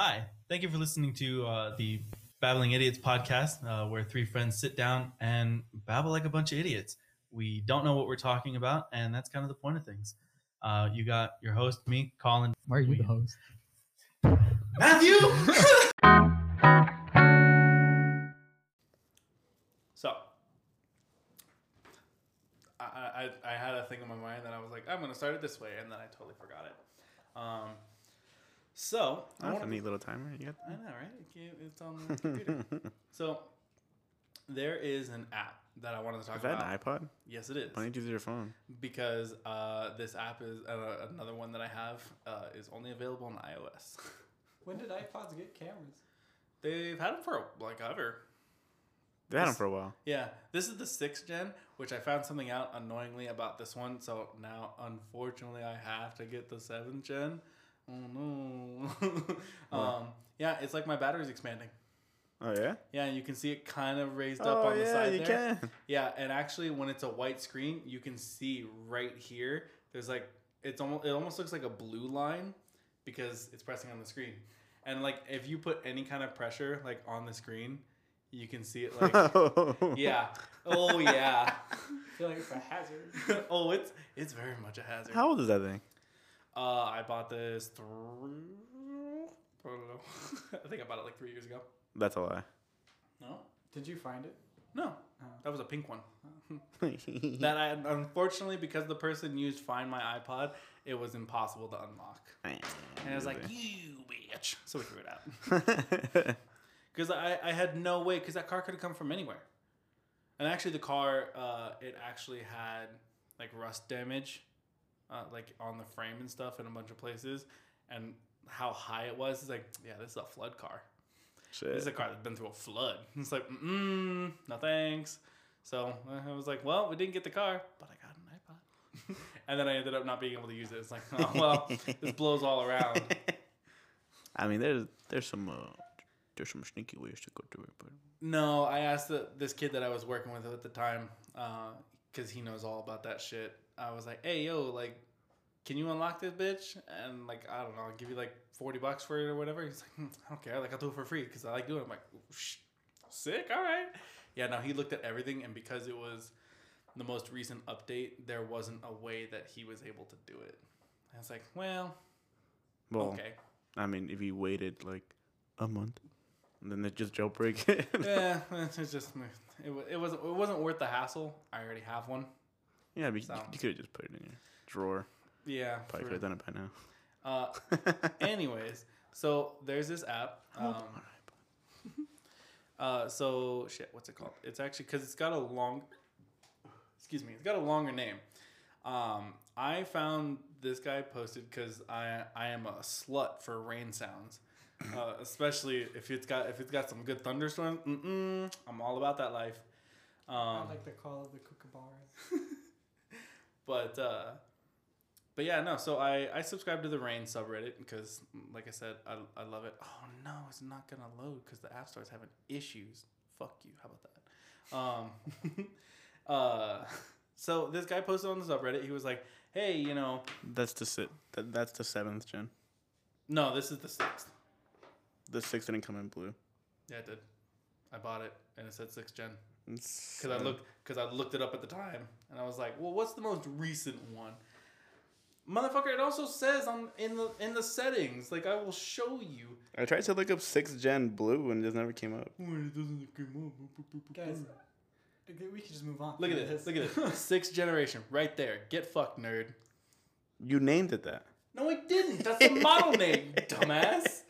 Hi, thank you for listening to uh, the Babbling Idiots podcast, uh, where three friends sit down and babble like a bunch of idiots. We don't know what we're talking about, and that's kind of the point of things. Uh, you got your host, me, Colin. Why are you We- the host? Matthew! So, I, I I had a thing in my mind that I was like, I'm gonna start it this way, and then I totally forgot it. Um, so I That's want a neat little timer. You got I know, right? It came- It's on the computer. so there is an app that I wanted to talk about. Is that about. an iPod? Yes, it is. Why don't you use your phone? Because uh, this app is uh, another one that I have uh, is only available on iOS. When did iPods get cameras? They've had them for like ever. They had them for a while. Yeah, this is the sixth gen, which I found something out annoyingly about this one. So now, unfortunately, I have to get the seventh gen. Oh no. um, yeah, it's like my battery's expanding. Oh yeah. Yeah, and you can see it kind of raised up Oh on the yeah, side you there. can. Yeah, and actually, when it's a white screen, you can see right here. There's like it's almost it almost looks like a blue line because it's pressing on the screen. And like if you put any kind of pressure like on the screen, you can see it like yeah. Oh yeah. I feel like it's a hazard. oh, it's it's very much a hazard. How old is that thing? Uh, I bought this three. I don't know. I think I bought it like three years ago. That's a lie. No, Did you find it? no, Oh. that was a pink one. that I unfortunately because the person used Find My iPod, it was impossible to unlock. And I was like, you bitch. So we threw it out. Because I, I had no way, because that car could have come from anywhere. And actually, the car, uh, it actually had like rust damage, uh, like on the frame and stuff in a bunch of places. And how high it was, it's like, yeah, this is a flood car. Shit. This is a car that's been through a flood. It's like, mm, no thanks. So uh, I was like, well, we didn't get the car, but I got an iPod. and then I ended up not being able to use it. It's like, oh, well, this blows all around. I mean, there's there's some uh, there's some sneaky ways to go through it, but No, I asked the, this kid that I was working with at the time, because he knows all about that shit. I was like, "Hey, yo, like, can you unlock this bitch?" And like, I don't know, I'll give you like forty bucks for it or whatever. He's like, hmm, "I don't care. Like, I'll do it for free because I like doing it." I'm like, Shh, "Sick, all right." Yeah, now he looked at everything, and because it was the most recent update, there wasn't a way that he was able to do it. I was like, "Well, well, okay." I mean, if you waited like a month, and then they just jailbreak it. yeah, it's just it, it wasn't it wasn't worth the hassle. I already have one. Yeah, but So. you, you could have just put it in your drawer. Yeah. Probably could have done it by now. Uh, anyways, so there's this app. Um, uh, so shit, what's it called? It's actually because it's got a long. Excuse me, it's got a longer name. Um, I found this guy posted because I I am a slut for rain sounds, uh, especially if it's got if it's got some good thunderstorms. Mm-mm, I'm all about that life. Um, I like the call of the kookaburra. but uh but yeah no so i i subscribe to the rain subreddit because like i said i, I love it. Oh no it's not gonna load because the app store's having issues. Fuck you. How about that? Um uh so this guy posted on the subreddit. He was like hey you know That's the si- that, That's the seventh gen. no this is the sixth. The sixth didn't come in blue. yeah it did. I bought it and it said sixth gen Because because i looked because i looked it up at the time and i was like well what's the most recent one motherfucker it also says on in the in the settings like i will show you I tried to look up six gen blue and it just never came up. Guys, okay, we can just move on. look at this look at this sixth generation right there get fucked nerd You named it that. no i didn't that's the model name dumbass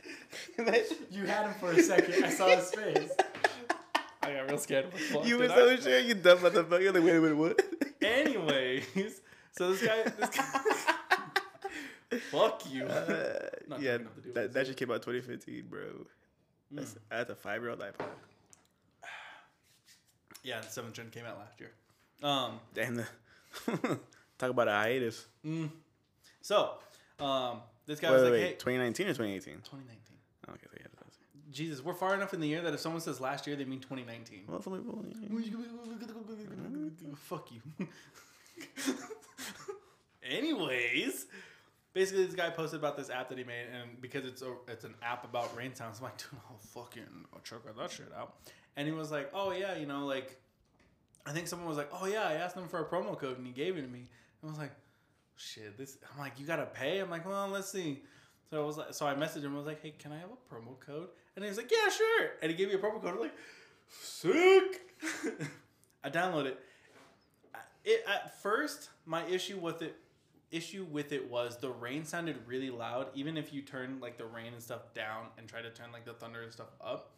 you had him for a second. I saw his face. I got real scared what the fuck you were I? so sure you dumb motherfucker. You're like, wait a minute, what? anyways so this guy this guy fuck you Uh, Not yeah, taking up the deal that, that just came out 2015, bro. That's, that's a five year old iPod. yeah the seventh gen came out last year um Damn, the talk about a hiatus. so um this guy Wait, was wait, like wait, hey 2019 or 2018? 2019 Oh, okay, so yeah, Jesus, we're far enough in the year that if someone says last year, they mean 2019. well, some people, Fuck you. Anyways, basically this guy posted about this app that he made, and because it's a, it's an app about rain sounds, I'm like, dude, I'll fucking I'll check that shit out. And he was like, oh yeah, you know, like I think someone was like, oh yeah, I asked him for a promo code and he gave it to me. And I was like, shit, this. I'm like, you gotta pay. I'm like, well, let's see. So I was like, so I messaged him. I was like, hey, can I have a promo code? And he was like, yeah, sure. And he gave me a promo code. I'm like, sick. I downloaded it. It at first, my issue with it issue with it was the rain sounded really loud even if you turn like the rain and stuff down and try to turn like the thunder and stuff up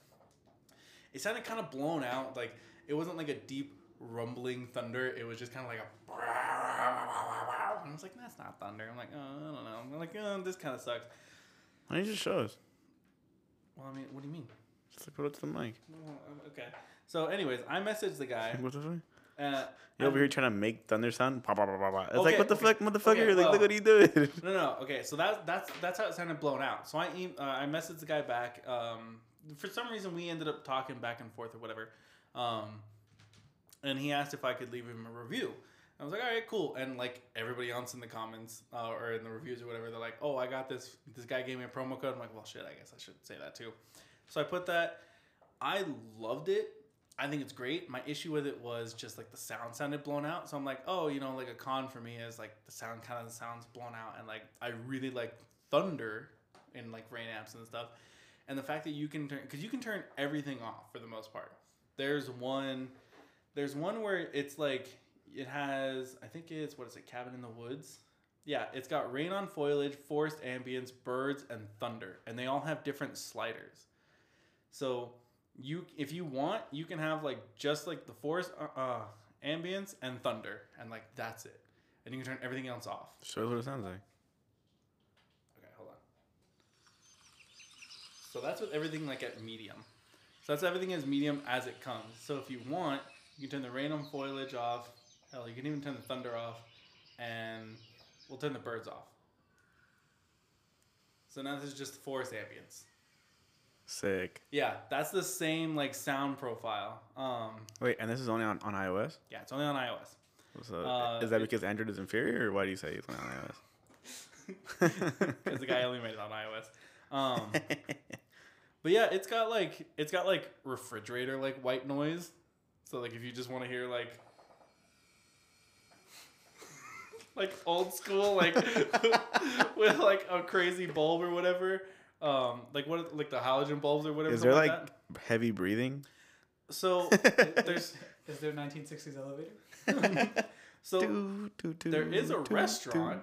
it sounded kind of blown out like it wasn't like a deep rumbling thunder it was just kind of like a and I was like that's not thunder I'm like oh, I don't know I'm like oh, this kind of sucks don't you just show us? Well I mean what do you mean Just like put it to the mic. Well, okay so anyways I messaged the guy What the fuck? uh, You over here trying to make thunder sound? Bah, bah, bah, bah, bah. It's Okay, like, what the okay, fuck, motherfucker? okay, like, well- look what he doing. No, no, okay. So that's that's that's how it sounded blown out. So I em- uh, I messaged the guy back. Um, for some reason, we ended up talking back and forth or whatever. Um, and he asked if I could leave him a review. I was like, all right, cool. And like everybody else in the comments uh, or in the reviews or whatever, they're like, oh, I got this. This guy gave me a promo code. I'm like, well, shit. I guess I should say that too. So I put that. I loved it. I think it's great. My issue with it was just like the sound sounded blown out. So I'm like, oh, you know, like a con for me is like the sound kind of sounds blown out, and like I really like thunder in like rain apps and stuff, and the fact that you can turn because you can turn everything off for the most part. There's one, there's one where it's like it has I think it's what is it Cabin in the Woods. Yeah, it's got rain on foliage, forest ambience, birds, and thunder, and they all have different sliders. So you if you want you can have like just like the forest uh, uh ambience and thunder. And like that's it. And you can turn everything else off. Show us what it sounds like. okay hold on. So that's with everything like at medium. So that's everything as medium as it comes. So if you want you can turn the rain on foliage off hell you can even turn the thunder off and we'll turn the birds off so now this is just the forest ambience Sick. yeah that's the same like sound profile um Wait, and this is only on, on iOS? yeah it's only on ios So, Uh, is that because Android is inferior, or why do you say it's only on iOS? because the guy only made it on iOS. Um, but yeah, it's got like it's got like refrigerator like white noise. So like if you just want to hear like like old school like with like a crazy bulb or whatever. Um, like what like the halogen bulbs or whatever. Is there like heavy breathing? so there's Is there a 1960s elevator? so Do, do, do, there is a restaurant,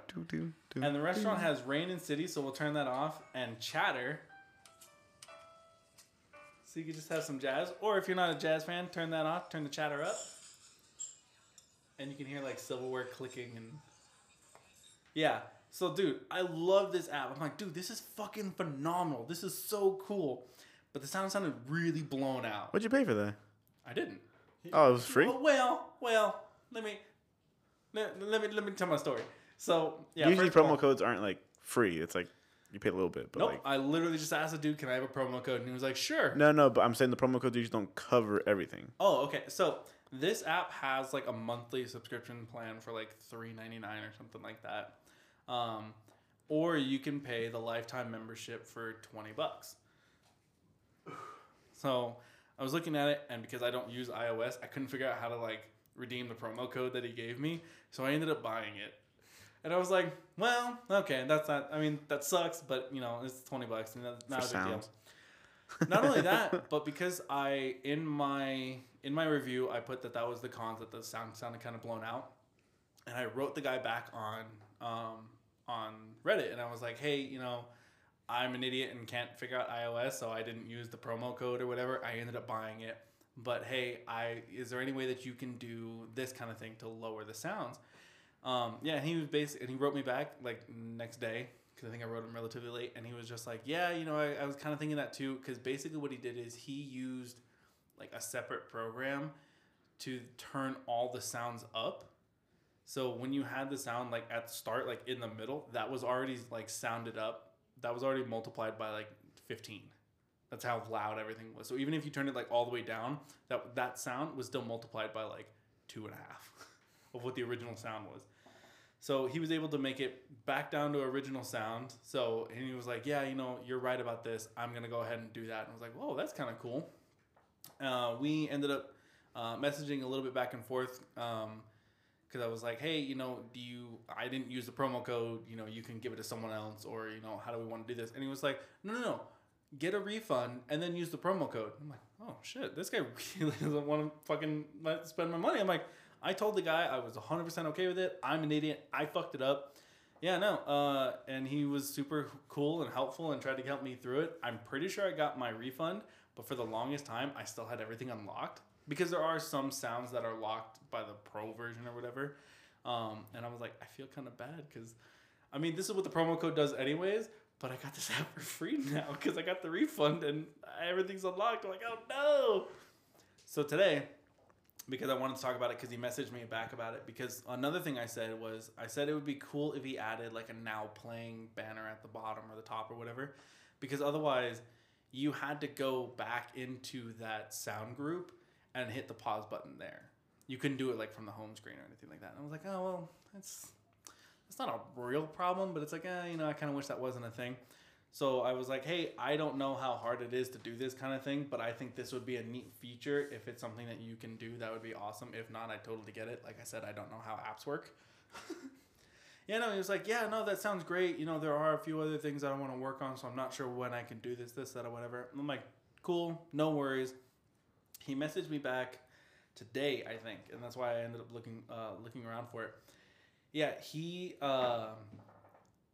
And the restaurant has rain in city, so we'll turn that off and chatter. So you can just have some jazz. Or if you're not a jazz fan, turn that off, turn the chatter up. And you can hear like silverware clicking and Yeah. So dude, I love this app. I'm like, dude, this is fucking phenomenal. This is so cool. But the sound sounded really blown out. What'd you pay for that? I didn't. Oh, it was free. Well, well, well, let me let, let me let me tell my story. So yeah, Usually promo all- codes aren't like free. It's like you pay a little bit, but Nope. like I literally just asked the dude, "Can I have a promo code?" And he was like, "Sure." no, no. But I'm saying the promo codes usually don't cover everything. Oh, okay. So this app has like a monthly subscription plan for like three ninety nine or something like that, um, or you can pay the lifetime membership for twenty bucks. So I was looking at it, and because I don't use iOS, I couldn't figure out how to like redeem the promo code that he gave me. So I ended up buying it. And I was like, well, okay, that's not. I mean, that sucks, but you know, it's twenty bucks, and that's not For a big deal. Not only that, but because I in my in my review I put that that was the cons that the sound sounded kind of blown out, and I wrote the guy back on um, on Reddit, and I was like, hey, you know, I'm an idiot and can't figure out iOS, so I didn't use the promo code or whatever. I ended up buying it, but hey, I is there any way that you can do this kind of thing to lower the sounds? Um, yeah, he was basically, and he wrote me back like next day because I think I wrote him relatively late, and he was just like, yeah, you know, I, I was kind of thinking that too, because basically what he did is he used like a separate program to turn all the sounds up. So when you had the sound like at the start, like in the middle, that was already like sounded up. That was already multiplied by like fifteen. That's how loud everything was. So even if you turned it like all the way down, that that sound was still multiplied by like two and a half of what the original sound was. So he was able to make it back down to original sound. So and he was like, "Yeah, you know, you're right about this. I'm gonna go ahead and do that." And I was like, "Whoa, that's kind of cool." Uh, we ended up uh, messaging a little bit back and forth because I was like, "Hey, you know, do you? I didn't use the promo code. You know, you can give it to someone else, or you know, how do we want to do this?" And he was like, "No, no, no." Get a refund and then use the promo code. I'm like, oh shit, this guy really doesn't want to fucking let spend my money. I'm like, I told the guy I was 100% okay with it. I'm an idiot. I fucked it up. Yeah, no. Uh, and he was super cool and helpful and tried to help me through it. I'm pretty sure I got my refund, but for the longest time, I still had everything unlocked because there are some sounds that are locked by the pro version or whatever. Um, and I was like, I feel kind of bad because, I mean, this is what the promo code does anyways. But I got this app for free now because I got the refund and everything's unlocked. I'm like, oh no! So today, because I wanted to talk about it because he messaged me back about it. Because another thing I said was I said it would be cool if he added like a now playing banner at the bottom or the top or whatever. Because otherwise, you had to go back into that sound group and hit the pause button there. You couldn't do it like from the home screen or anything like that. And I was like, oh well, that's it's not a real problem, but it's like, eh, you know, I kind of wish that wasn't a thing. So I was like, hey, I don't know how hard it is to do this kind of thing, but I think this would be a neat feature. If it's something that you can do, that would be awesome. If not, I totally get it. Like I said, I don't know how apps work. yeah, no, he was like, yeah, no, that sounds great. You know, there are a few other things that I want to work on, so I'm not sure when I can do this, this, that, or whatever. I'm like, cool, no worries. He messaged me back today, I think, and that's why I ended up looking uh, looking around for it. Yeah, he um,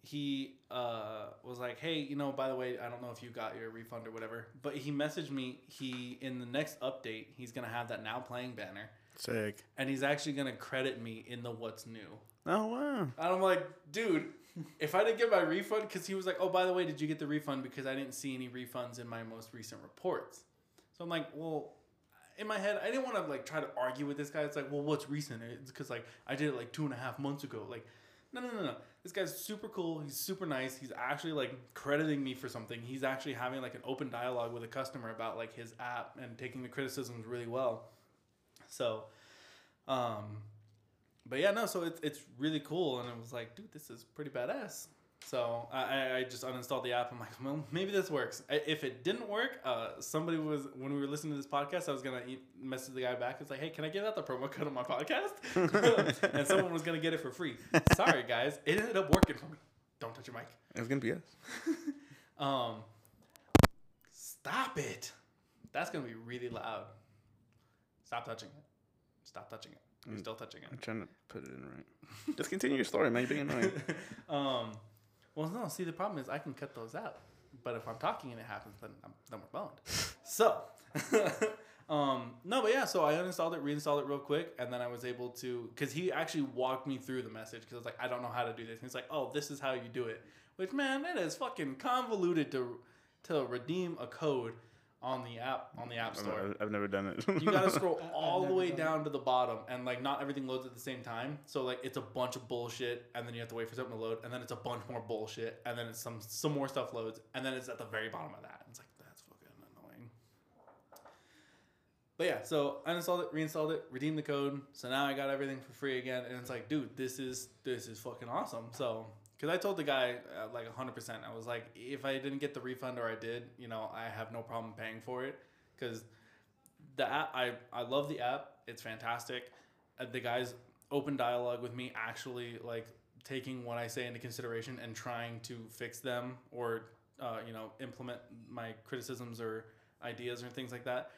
he uh, was like, "Hey, you know, by the way, I don't know if you got your refund or whatever, but he messaged me. He in the next update, he's gonna have that now playing banner, Sick. and he's actually gonna credit me in the what's new. Oh wow. And I'm like, dude, if I didn't get my refund, because he was like, oh, by the way, did you get the refund? Because I didn't see any refunds in my most recent reports. So I'm like, well, in my head, I didn't want to like try to argue with this guy. It's like, well, what's recent? It's because like I did it like two and a half months ago. Like, no, no, no, no. This guy's super cool. He's super nice. He's actually like crediting me for something. He's actually having like an open dialogue with a customer about like his app and taking the criticisms really well. So, um, but yeah, no. So it's it's really cool, and it was like, dude, this is pretty badass. So I, I- I just uninstalled the app. I'm like, well, maybe this works. If it didn't work, uh, somebody was when we were listening to this podcast, I was gonna e- message the guy back. It's like, hey, can I give out the promo code on my podcast? and someone was gonna get it for free. Sorry, guys, it ended up working for me. Don't touch your mic. It's gonna be us. Um, stop it. That's gonna be really loud. Stop touching it. Stop touching it. You're still touching it. I'm trying to put it in right. Just continue your story, man. You're being annoying. um, well, no. See, the problem is I can cut those out, but if I'm talking and it happens, then I'm, then we're boned. So, um, no, but yeah. So I uninstalled it, reinstalled it real quick, and then I was able to because he actually walked me through the message because I was like, I don't know how to do this. And he's like, Oh, this is how you do it. Which man, that is fucking convoluted to to redeem a code on the app on the app store. I've, I've never done it. You gotta scroll all the way done down to the bottom, and like not everything loads at the same time. So like it's a bunch of bullshit, and then you have to wait for something to load, and then it's a bunch more bullshit, and then it's some some more stuff loads, and then it's at the very bottom of that. It's like that's fucking annoying. But yeah, so I installed it, reinstalled it, redeemed the code, so now I got everything for free again, and it's like, dude, this is this is fucking awesome. So. Because I told the guy uh, like 100%, I was like, if I didn't get the refund or I did, you know, I have no problem paying for it. Because the app I, I love the app. It's fantastic. Uh, the guys open dialogue with me actually like taking what i say into consideration and trying to fix them or uh, you know implement my criticisms or ideas or things like that.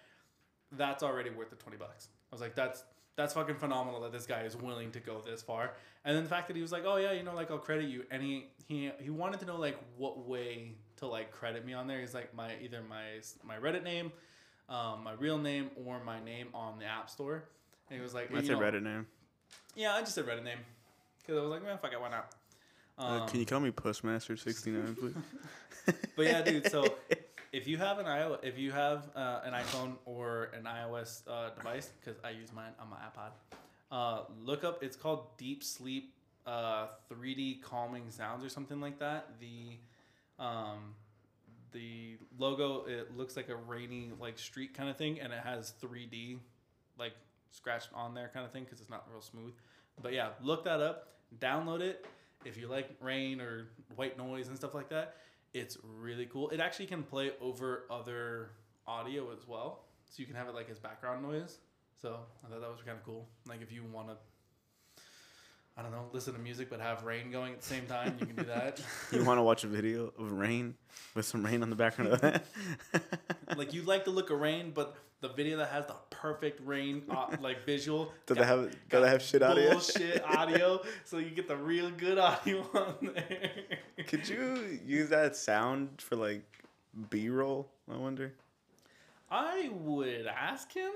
That's already worth the 20 bucks. I was like that's that's fucking phenomenal that this guy is willing to go this far and then the fact that he was like oh yeah you know like i'll credit you and he he, he wanted to know like what way to like credit me on there he's like my either my my reddit name um, my real name or my name on the App Store. And he was like, That's a Reddit name. Yeah, I just said Reddit name because I was like, man, fuck it, why not? Uh, Um, can you call me Postmaster69, please? but yeah, dude. So if you have an iOS, if you have uh, an iPhone or an iOS uh, device, because I use mine on my iPod, uh, look up. It's called Deep Sleep uh, 3D Calming Sounds or something like that. The um, the logo it looks like a rainy like street kind of thing, and it has 3D like scratched on there kind of thing because it's not real smooth. But yeah, look that up. Download it if you like rain or white noise and stuff like that. It's really cool. It actually can play over other audio as well, so you can have it like as background noise. So I thought that was kind of cool. Like if you want to, I don't know, listen to music but have rain going at the same time, you can do that. You want to watch a video of rain with some rain on the background of that? like you like the look of rain, but the video that has the perfect rain uh, like visual. Do got- they have? Do they have shit audio? Bullshit audio, so you get the real good audio on there. Could you use that sound for like B roll? I wonder. I would ask him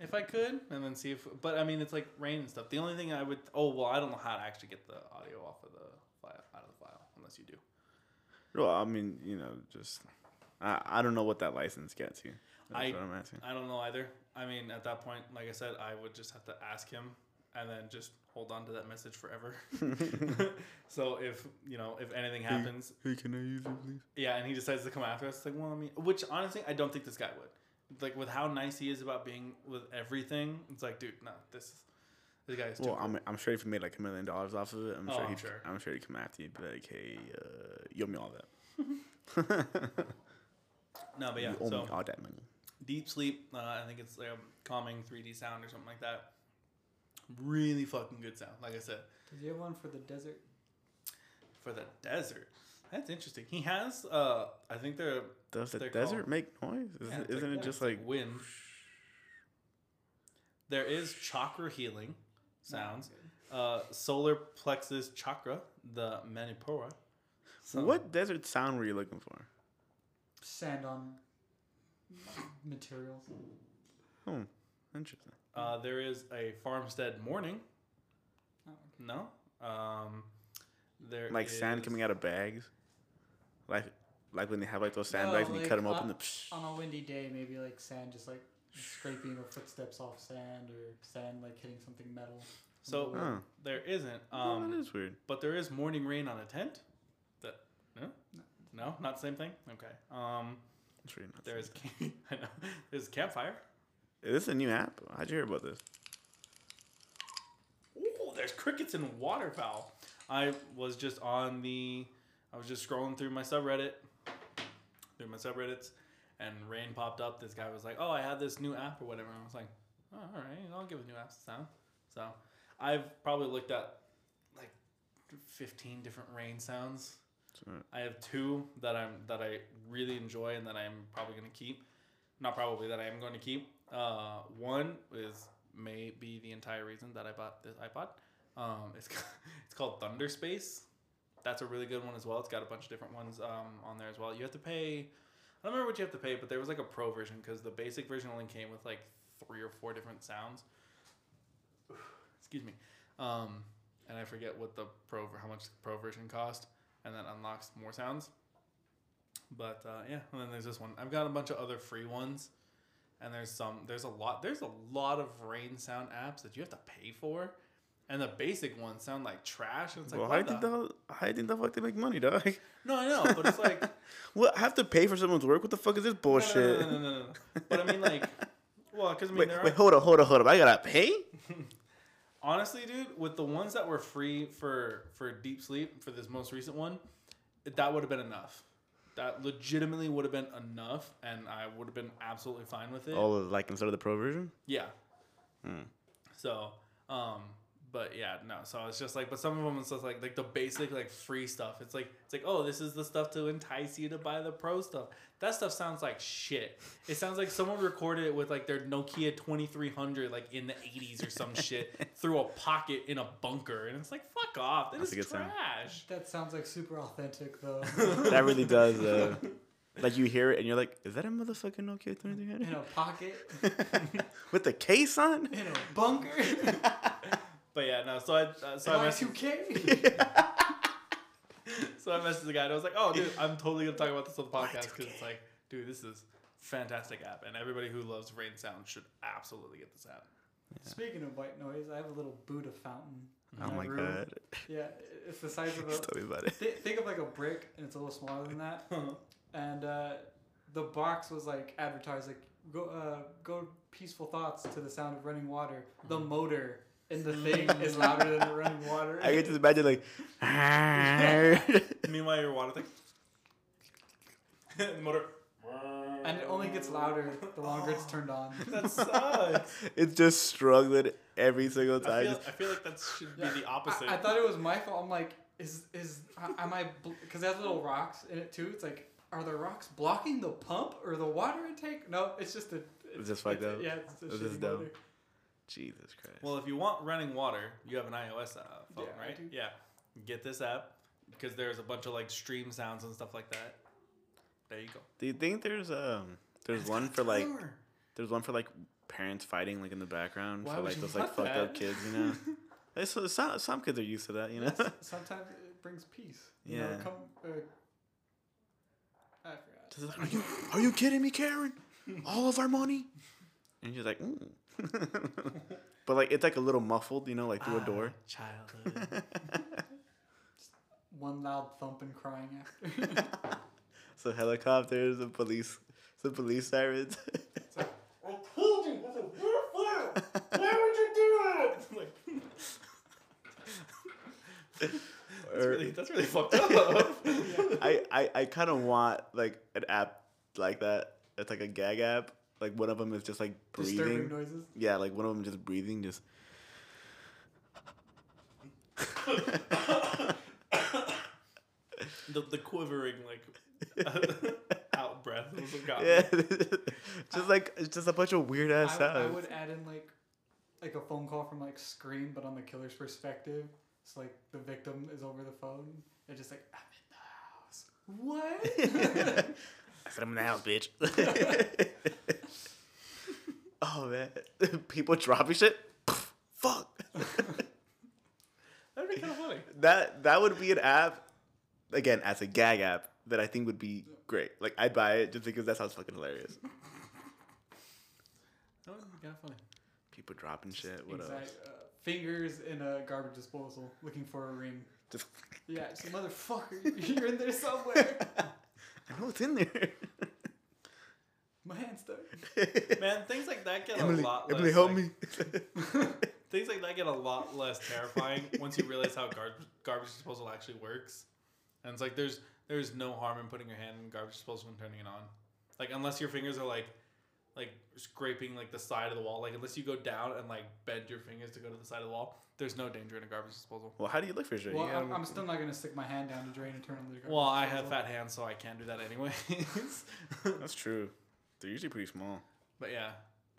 if I could, and then see if. But I mean, it's like rain and stuff. The only thing I would. Oh well, I don't know how to actually get the audio off of the file out of the file unless you do. Well, I mean, you know, just I, I don't know what that license gets you. That's I- what I'm asking. I don't know either. I mean, at that point, like I said, I would just have to ask him and then just hold on to that message forever. so if you know if anything happens, Hey, can I use it, please? yeah, and he decides to come after us, it's like, well, I mean, which honestly, I don't think this guy would. Like with how nice he is about being with everything, it's like, dude, no, this this guy is too Well, cool. I'm, I'm sure if he made like a million dollars off of it, I'm Oh, sure I'm he'd sure. I'm sure he'd come after you, and be like, hey, uh, you owe me all that. no, but yeah. you owe So me all that money. deep sleep, uh, I think it's like a calming 3D sound or something like that. Really fucking good sound. Like I said, Does he have one for the desert? for the desert. That's interesting. He has, uh, I think they're Does the desert called- make noise? Isn't, Yeah, isn't like- it just it's like wind? There is chakra healing sounds. Uh, solar plexus chakra, the Manipura. So- what desert sound were you looking for? Sand on materials. Oh, interesting. Uh, there is a farmstead morning. Oh, okay. No. Um, there Like sand coming out of bags, like like when they have like those No, sandbags and you cut them open. uh, The psh. On a windy day, maybe like sand just like scraping or footsteps off sand or sand like hitting something metal. So Huh. there isn't. Um, that is weird. but there is morning rain on a tent. That no, no, not the same thing. Okay. Um, It's really not. there is. I know. There's a campfire. Is this a new app? How'd you hear about this? Ooh, there's crickets and waterfowl. I was just on the, I was just scrolling through my subreddit, through my subreddits, and rain popped up. This guy was like, "Oh, I have this new app or whatever." And I was like, oh, "All right, I'll give a new app a sound." So, I've probably looked at like 15 different rain sounds. So, I have two that I'm that I really enjoy and that I'm probably gonna keep. Not probably that I am going to keep. Uh, one is may be the entire reason that I bought this iPod. Um, it's it's called Thunder Space. That's a really good one as well. It's got a bunch of different ones um, on there as well. You have to pay. I don't remember what you have to pay, but there was like a pro version because the basic version only came with like three or four different sounds. Excuse me. Um, and I forget what the pro how much the pro version cost, and then unlocks more sounds. But uh, yeah, and then there's this one. I've got a bunch of other free ones, and there's some. There's a lot. There's a lot of rain sound apps that you have to pay for, and the basic ones sound like trash. And it's like, well, how do you think the how do you think the fuck they make money, dog? no, I know, but it's like What? I have to pay for someone's work? What the fuck is this bullshit? No, no, no, no, no. But I mean, like, well, because I mean, Wait, wait, hold up, hold up, hold up. I gotta pay? honestly, dude, with the ones that were free for for deep sleep for this most recent one, that would have been enough. That legitimately would have been enough, and I would have been absolutely fine with it. Oh, like instead of the pro version? Yeah. Hmm. So, um, but yeah, no. So it's just like, but some of them it's just like like the basic like free stuff. It's like it's like oh, this is the stuff to entice you to buy the pro stuff. That stuff sounds like shit. It sounds like someone recorded it with like their Nokia twenty three hundred like in the eighties or some shit through a pocket in a bunker, and it's like fuck off. That That's a is good sound. trash. That sounds like super authentic though. That really does. Uh, like you hear it and you're like, is that a motherfucking Nokia 2300? in a pocket, With the case on? in a bunker, But yeah, no. So I uh, so I messaged, Y2K. So I messaged the guy and I was like, "Oh, dude, I'm totally gonna talk about this on the podcast because it's like, dude, this is fantastic app, and everybody who loves rain sound should absolutely get this app." Speaking of white noise, I have a little Buddha fountain. Oh my room. god. Yeah, it's the size of Just a. tell me about it. Th- think of like a brick, and it's a little smaller than that. And uh, the box was like advertised like go uh, go peaceful thoughts to the sound of running water. The Mhm. motor and the thing is louder than the running water. I can just imagine like. Meanwhile, your water thing. the motor. and it only gets louder the longer it's turned on. That sucks. it's just struggling every single I time. feel, I feel like that should be the opposite. I, I thought it was my fault. I'm like, is is uh, am I? Because it has little rocks in it too. It's like, are the rocks blocking the pump or the water intake? No, it's just a. It's, just fucked up? Yeah, it's It's just dumb. motor. Jesus Christ. well, if you want running water, you have an iOS uh, phone, Yeah, right? Yeah. Get this app because there's a bunch of like stream sounds and stuff like that. There you go. Do you think there's um there's one for like there's one for like parents fighting like in the background Why for like those like want fucked up kids, you know? It's, so- some some kids are used to that, you know. Yes, Sometimes it brings peace. You know, Yeah. come, uh, I forgot. Are you are you kidding me, Karen? All of our money? And she's like, mm. but like it's like a little muffled, you know, like through a door. Ah, Childhood. One loud thump and crying after. So helicopters and police, some police sirens. I told you, that's a weird Why would you do that? Like, that's, really, that's really fucked up. I I, I kind of want like an app like that. It's like a gag app. Like one of them is just like breathing. Disturbing breathing. noises. Yeah, like one of them just breathing, just. the, the quivering, like, out breath was what got yeah, me. just like it's just a bunch of weird ass w- I sounds. would add in like, like a phone call from like Scream, but on the killer's perspective. It's like the victim is over the phone. They're just like, I'm in the house. What? I said I'm in the house, bitch. Oh man, people dropping shit. Fuck. That'd be kind of funny. that that would be an app. Again, as a gag app, that I think would be great. Like I'd buy it just because that sounds fucking hilarious. That would be kind of funny. People dropping shit. What else? uh, fingers in a garbage disposal, looking for a ring. Just Yeah, it's a motherfucker. You're in there somewhere. I know it's in there. My hand's stuck. Man, things like that get Emily, a lot Emily, less. help like- me. Things like that get a lot less terrifying once you realize how garbage garbage disposal actually works. And it's like there's there's no harm in putting your hand in garbage disposal and turning it on. Like unless your fingers are like like scraping like the side of the wall. Like unless you go down and like bend your fingers to go to the side of the wall, there's no danger in a garbage disposal. well, how do you look for shit? Well, I'm, I'm still not gonna stick my hand down to drain and turn on the garbage. Well, I have fat hands, so I can't do that anyways. That's true. They're usually pretty small. But yeah,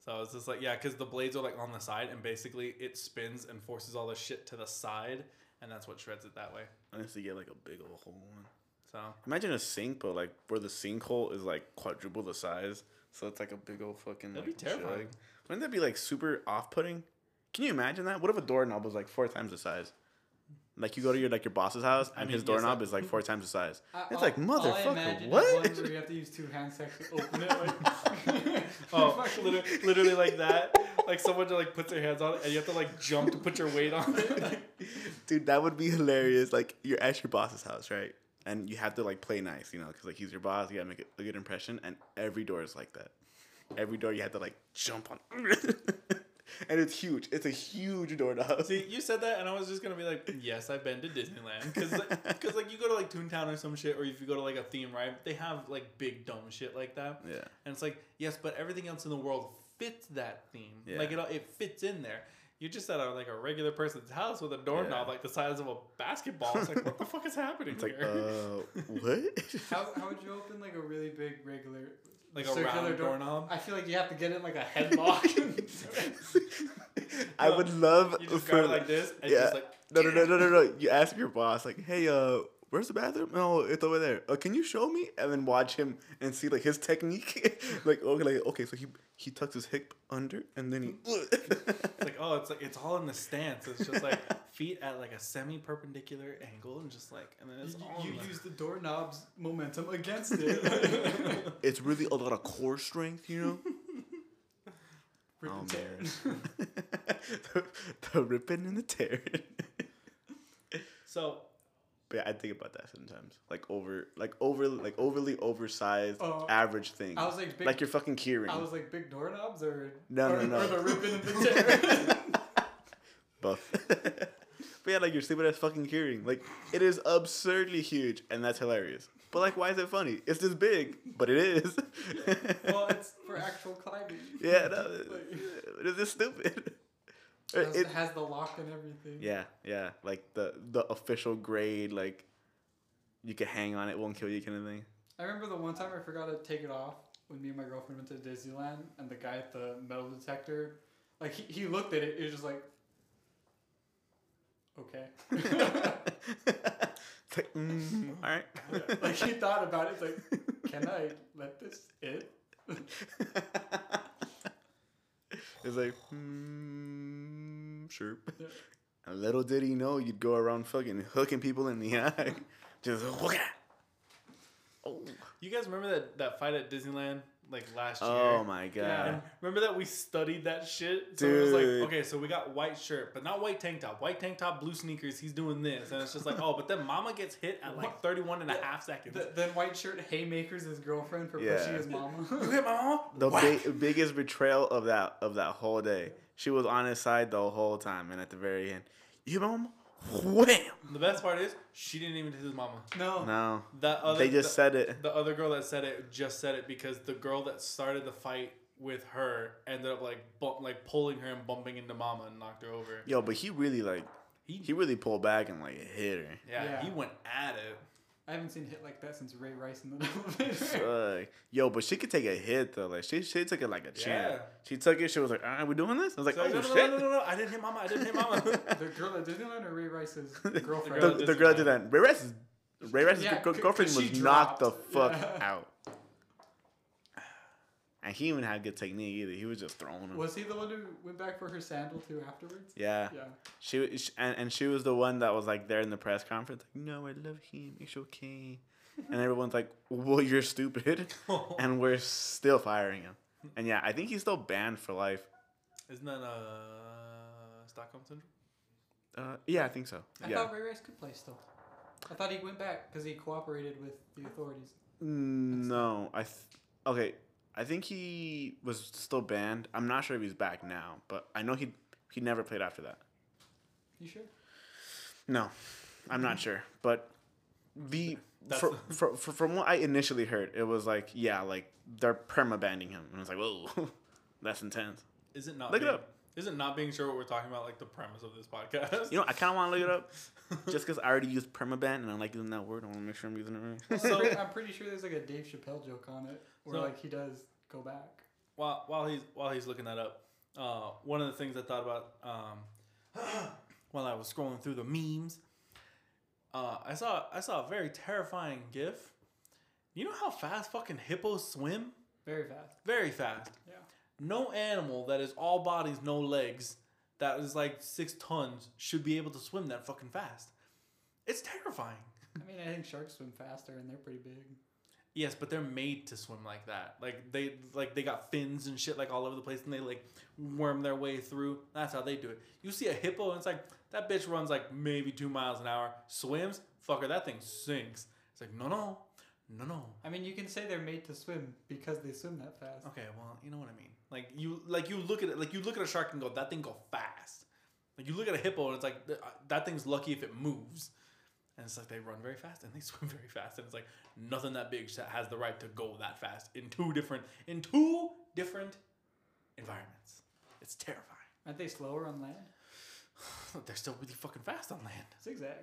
so it's just like yeah, because the blades are like on the side, and basically it spins and forces all the shit to the side, and that's what shreds it that way. Unless you get like a big old hole one. So Imagine a sink, but like where the sinkhole is like quadruple the size, so it's like a big old fucking. that'd be terrifying. jug. Wouldn't that be like super off-putting? Can you imagine that? What if a doorknob was like four times the size? Like you go to your like your boss's house I and mean, his yes, doorknob that- is like four times the size. I- It's oh, like, motherfucker, imagine what? ones where you have to use two hands to actually open it. Like, Oh, literally, literally like that. Like someone just like puts their hands on it, and you have to like jump to put your weight on it. Dude, that would be hilarious. Like you're at your boss's house, right? And you have to like play nice, you know, because like he's your boss. You gotta make a good impression, and every door is like that. Every door you have to like jump on, and it's huge. It's a huge doorknob. See, you said that, and I was just gonna be like, yes, I've been to Disneyland, because because like you go to like Toontown or some shit, or if you go to like a theme ride, they have like big dumb shit like that. Yeah. And it's like, yes, but everything else in the world fits that theme. Yeah. Like it, all- it fits in there. You're just at a, like a regular person's house with a doorknob Yeah. like the size of a basketball. It's like, what the fuck is happening It's like, here? uh, what? how, how would you open like a really big regular, like a circular round door- doorknob. I feel like you have to get in like a headlock. I would love You just for got it like this, and yeah. just like no, no, no, no, no, no. You ask your boss like, hey, uh, where's the bathroom? No, it's over there. Uh, can you show me? And then watch him and see like his technique. like, okay, like, okay, so he he tucks his hip under and then he. It's like oh, it's like it's all in the stance. It's just like feet at like a semi-perpendicular angle, and just like and then it's you all you the- use the doorknob's momentum against it. it's really a lot of core strength, you know. Rip Oh, and tear. man. the, the ripping and the tearing. So But yeah, I think about that sometimes. Like over, like over, like overly oversized, Oh, average thing. I was like big. like your fucking keyring. I was like big doorknobs or No, or, no, no. or the ripping and the tear. Both. but yeah, like your stupid ass fucking hearing. Like it is absurdly huge, and that's hilarious. But like, why is it funny? It's this big, but it is. Well, it's for actual climbing. yeah, no, Like, it is stupid. It has, It- has the lock and everything. yeah, yeah, like the the official grade, like you can hang on it, won't kill you, kind of thing. I remember the one time I forgot to take it off when me and my girlfriend went to Disneyland, and the guy at the metal detector, like he, he looked at it, it was just like, okay. it's like, mm, all right. like he thought about it. It's like, can I let this in? it's like, hmm, sure. And little did he know you'd go around fucking hooking people in the eye. Just look at. Oh. You guys remember that, that fight at Disneyland like last oh year? oh my god. Yeah. Remember that we studied that shit? So it was like, Dude. okay, so we got white shirt, but not white tank top. White tank top, blue sneakers, he's doing this. And it's just like, oh, but then mama gets hit at like 31 and a half seconds. Th- then white shirt haymakers his girlfriend for Yeah. pushing his mama. you hit my mama? The Whack. big, biggest betrayal of that of that whole day. She was on his side the whole time, and at the very end, you mom, wham. The best part is, she didn't even hit his mama. no. No, That other, they just the, said it. the other girl that said it just said it because the girl that started the fight with her ended up like bump, like pulling her and bumping into mama and knocked her over. Yo, but he really like He, he really pulled back and like hit her. yeah, Yeah. he went at it. I haven't seen hit like that since Ray Rice in the elevator. Yo, but she could take a hit though. Like she, she took it like a champ. Yeah. She took it. She was like, "All right, we doing this?" I was like, So, "Oh no, no, shit!" no, no, no, no, I didn't hit mama. I didn't hit mama. the girl at Disneyland or Ray Rice's girlfriend? girl The, at the girl Disneyland. did that. Ray Rice's Ray Rice's Yeah, girlfriend was knocked the fuck Yeah. out. And he even had good technique either. He was just throwing them. Was he the one who went back for her sandal too afterwards? yeah. Yeah. She was, and, and she was the one that was like there in the press conference, like, no, I love him, it's okay. And everyone's like, well, you're stupid, and we're still firing him. And yeah, I think he's still banned for life. Isn't that uh Stockholm syndrome? Uh, yeah, I think so. I yeah. thought Ray Rice could play still. I thought he went back because he cooperated with the authorities. Mm, no, I th- okay. I think he was still banned. I'm not sure if he's back now, but I know he he never played after that. You sure? No, I'm not hmm. sure, but the the- fr- fr- from what I initially heard, it was like yeah, like they're perma banning him, and I was like, whoa, that's intense. Is it not? Look it up. Is it not being sure what we're talking about? Like the premise of this podcast. You know, I kind of want to look it up just because I already used permaban and I like using that word. I want to make sure I'm using it right. So, So- I'm pretty sure there's like a Dave Chappelle joke on it where So- like he does go back. while while he's while he's looking that up, uh, one of the things I thought about um, while I was scrolling through the memes, uh, I saw I saw a very terrifying GIF. You know how fast fucking hippos swim? Very fast. Very fast. Yeah. No animal that is all bodies, no legs, that is like six tons should be able to swim that fucking fast. It's terrifying. I mean, I think sharks swim faster and they're pretty big. Yes, but they're made to swim like that. Like they like they got fins and shit like all over the place, and they like worm their way through. That's how they do it. You see a hippo, and it's like that bitch runs like maybe two miles an hour. Swims, fucker, that thing sinks. It's like no, no, no, no. I mean, you can say they're made to swim because they swim that fast. Okay, well, you know what I mean. Like you like you look at it like you look at a shark and go, that thing go fast. Like you look at a hippo and it's like uh, that thing's lucky if it moves. And it's like they run very fast and they swim very fast, and it's like nothing that big has the right to go that fast in two different in two different environments. It's terrifying. Aren't they slower on land? They're still really fucking fast on land. Zigzag.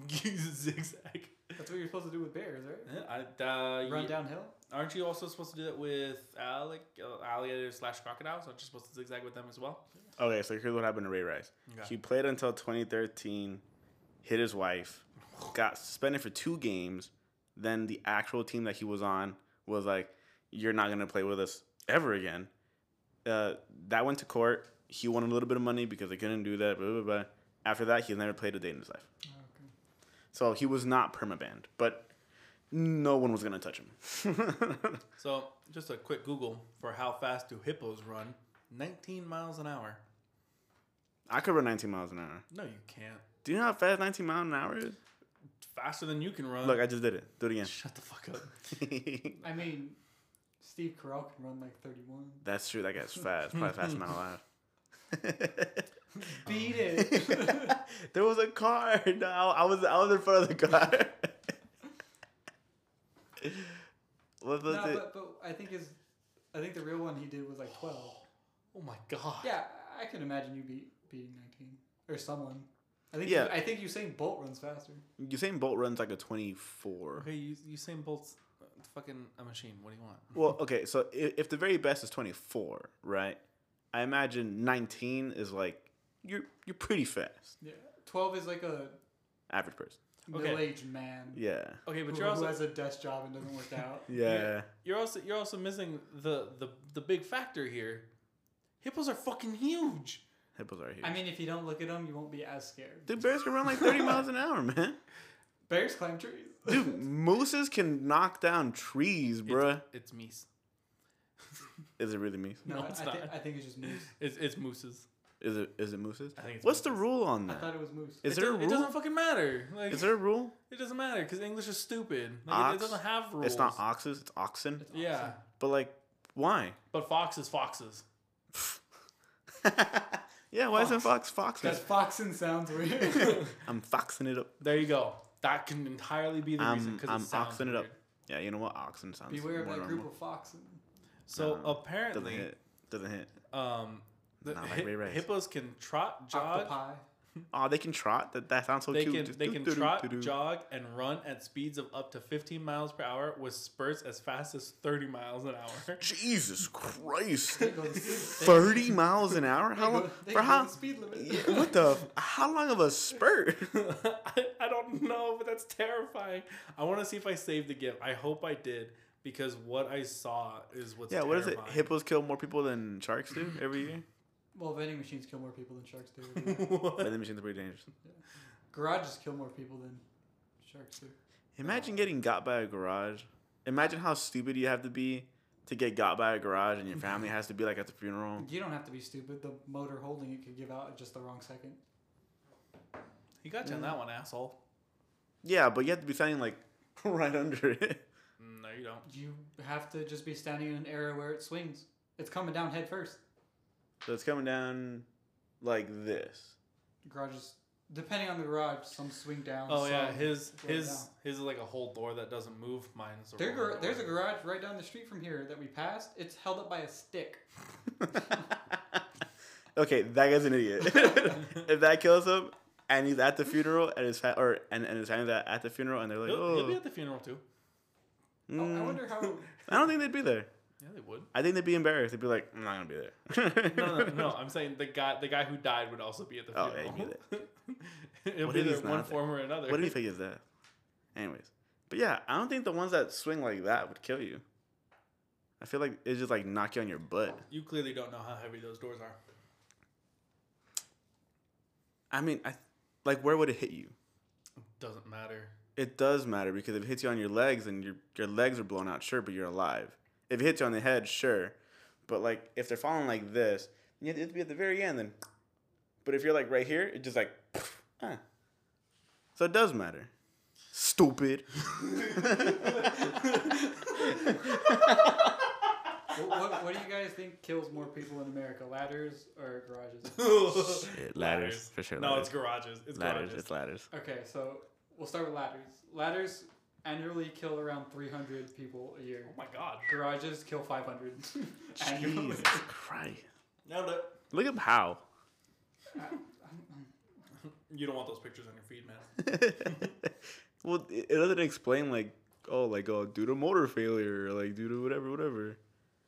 Zigzag. That's what you're supposed to do with bears, right? Yeah, I, uh, Run yeah. downhill. Aren't you also supposed to do that with allic- uh, alligators slash crocodiles? Aren't you supposed to zigzag with them as well? Okay, so here's what happened to Ray Rice. Okay. He played until 2013, hit his wife, got suspended for two games. Then the actual team that he was on was like, "You're not gonna play with us ever again." Uh, that went to court. He won a little bit of money because they couldn't do that. Blah, blah, blah. After that, he's never played a day in his life. Okay. So he was not permabanned, but no one was gonna touch him. So, just a quick Google for how fast do hippos run? 19 miles an hour. I could run 19 miles an hour. No, you can't. Do you know how fast 19 miles an hour is? Faster than you can run. Look, I just did it. Do it again. Shut the fuck up. I mean, Steve Carell can run like 31. That's true. That guy's fast. Probably fastest man alive. Beat it. there was a car. No, I was I was in front of the car. what was no, it? but, but I think his, I think the real one he did was like twelve. Oh my god. Yeah, I can imagine you beat beating nineteen or someone. I think. Yeah. I think Usain Bolt runs faster. Usain Bolt runs like a twenty four. Okay, you Usain Bolt's fucking a machine. What do you want? Well, okay, so if, if the very best is twenty four, right? I imagine nineteen is like you're you're pretty fast, Yeah, twelve is like a average person. Okay. middle-aged man. Yeah, Okay, but who, you're who also has a desk job and doesn't work out. yeah. you're also you're also missing the the the big factor here. Hippos are fucking huge. Hippos are huge. I mean, if you don't look at them, you won't be as scared. Dude, bears can run like thirty miles an hour, man. Bears climb trees. Dude, mooses can knock down trees, bruh. It's, it's meese. Is it really moose? No, No, it's I, not. think, I think it's just moose. It's it's mooses. Is it is it mooses? I think it's What's the rule on that? I thought it was moose. Is it there a does- It doesn't fucking matter. Like Is there a rule? it doesn't matter because English is stupid. Like, it, Ox? it doesn't have rules. It's not oxes, it's oxen. It's Yeah, awesome. But like, why? but foxes, foxes. yeah, why isn't fox foxing? Because foxing sounds weird. I'm foxing it up. There you go. That can entirely be the I'm- reason because I'm it sounds oxing it up. Yeah, you know what? Oxen sounds Beware of more that normal. group of foxing. So No, Doesn't apparently, hit. Doesn't hit. um, the Not like hi- Ray Rice. hippos can trot, jog. Octopi. Oh, they can trot. That that sounds so They cute. can Just they can do, do, trot, do, do. jog, and run at speeds of up to 15 miles per hour with spurts as fast as 30 miles an hour. Jesus Christ! They go the speed- Thirty miles an hour? How long? they For how? the speed limit. What the? How long of a spurt? I, I don't know, but that's terrifying. I want to see if I saved the gift. I hope I did because what I saw is what's yeah, what is it? Hippos kill more people than sharks do every year. Well, vending machines kill more people than sharks do. What? Vending machines are pretty dangerous. Garages kill more people than sharks do. Imagine getting got by a garage. Imagine how stupid you have to be to get got by a garage, and your family has to be like at the funeral. You don't have to be stupid. The motor holding it could give out at just the wrong second. He got you on that one, asshole. Yeah, but you have to be standing like right under it. Mm, no, you don't. You have to just be standing in an area where it swings. It's coming down head first. So it's coming down like this. Garages, depending on the garage, some swing down. Oh yeah, his his down. his is like a whole door that doesn't move. Mine's a There, gar- there's a garage right down the street from here that we passed. It's held up by a stick. okay, that guy's an idiot. if that kills him, and he's at the funeral, and his fa- or and, and his family's at, at the funeral, and they're like, He'll, he'll be oh, at the funeral too. Oh, I mm, wonder how. I don't think they'd be there. Yeah, they would. I think they'd be embarrassed. They'd be like, I'm not gonna be there. No, no, no. I'm saying the guy the guy who died would also be at the funeral. Oh, yeah, he'd be there one not there? form or another. what if he fakes his death? Anyways, but yeah, I don't think the ones that swing like that would kill you. I feel like it's just like knock you on your butt. You clearly don't know how heavy those doors are. I mean, I like where would it hit you? Doesn't matter. It does matter because if it hits you on your legs and your your legs are blown out, sure, but you're alive. If it hits you on the head, sure, but like if they're falling like this, you have to be at the very end then. But if you're like right here, it just like, ah. so it does matter. Stupid. What, what, what do you guys think kills more people in America, ladders or garages? Shit, ladders, for sure. No, it's garages. It's ladders. garages. It's ladders. Okay, so we'll start with ladders. Ladders annually kill around 300 people a year. Oh my god. Garages kill 500 annually. Jesus Christ. Nailed it. Look at how. You don't want those pictures on your feed, man. well, it, it doesn't explain like, oh, like oh, due to motor failure, or, like due to whatever, whatever.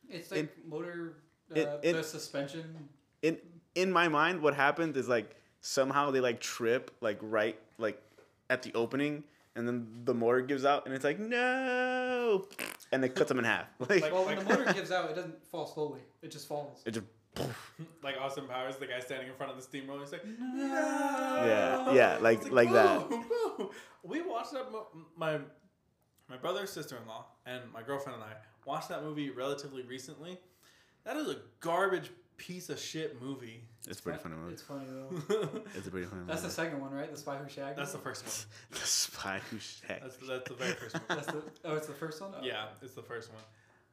It's like motor, uh, it- it- the suspension. In in my mind, what happened is like somehow they like trip like right like at the opening, and then the motor gives out, and it's like no, and it cuts them in half. Like, Like- Well, when the motor gives out, it doesn't fall slowly. It just falls. it just like Austin Powers, the guy standing in front of the steamroller, he's like, no. Yeah, yeah, like- It's like that. "Boo, boo." We watched that. Mo- my my brother, sister in law, and my girlfriend and I watched that movie relatively recently. That is a garbage piece of shit movie. it's a pretty funny movie. It's funny though. It's a pretty funny movie. That's the second one, right? The Spy Who Shagged. That's the first one. the spy who shagged. That's that's the very first one. That's the. Oh, it's the first one. Oh. Yeah, it's the first one.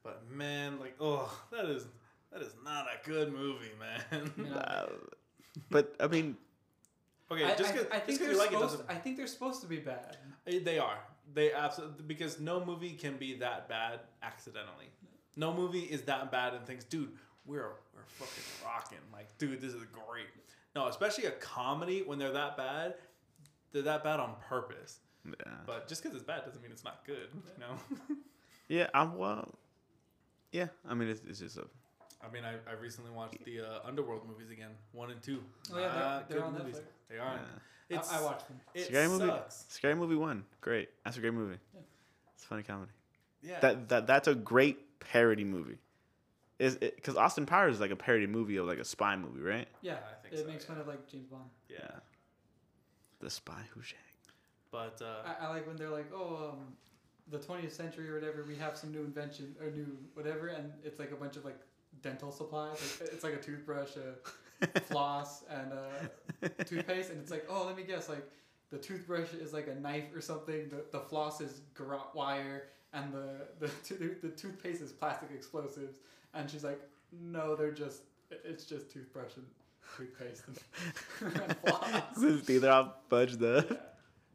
But man, like, oh, that is that is not a good movie, man. You know, Uh, But I mean, Okay, I, just I, because I think you they're like it supposed. doesn't. I think they're supposed to be bad. Eh, They are. They absolutely because no movie can be that bad accidentally. No movie is that bad and thinks, dude, we're we're fucking rocking. Like, dude, this is great. No, especially a comedy when they're that bad, they're that bad on purpose. yeah, But just because it's bad doesn't mean it's not good. You know. yeah. I'm well. Yeah, I mean, it's, it's just a. I mean, I, I recently watched the uh, Underworld movies again, one and two. Oh, yeah, they're- Not they're good on movies. Netflix. They are. Yeah. It's, I, I watched them. It Scary movie. Scary movie one. Great. That's a great movie. Yeah. It's a funny comedy. Yeah. That that that's a great parody movie. Is because Austin Powers is like a parody movie of like a spy movie, right? Yeah, I think it so, makes yeah. fun of like James Bond. yeah. The Spy Who Shagged. But uh, I, I like when they're like, oh, um, the 20th century or whatever, we have some new invention or new whatever, and it's like a bunch of like dental supplies. Like, it's like a toothbrush, a floss, and a toothpaste, and it's like, oh, let me guess, like the toothbrush is like a knife or something. The, the floss is garrote wire, and the the, to- the toothpaste is plastic explosives. And she's like, no, they're just it's just toothbrush and toothpaste and, and floss. They're all fudged up. Yeah.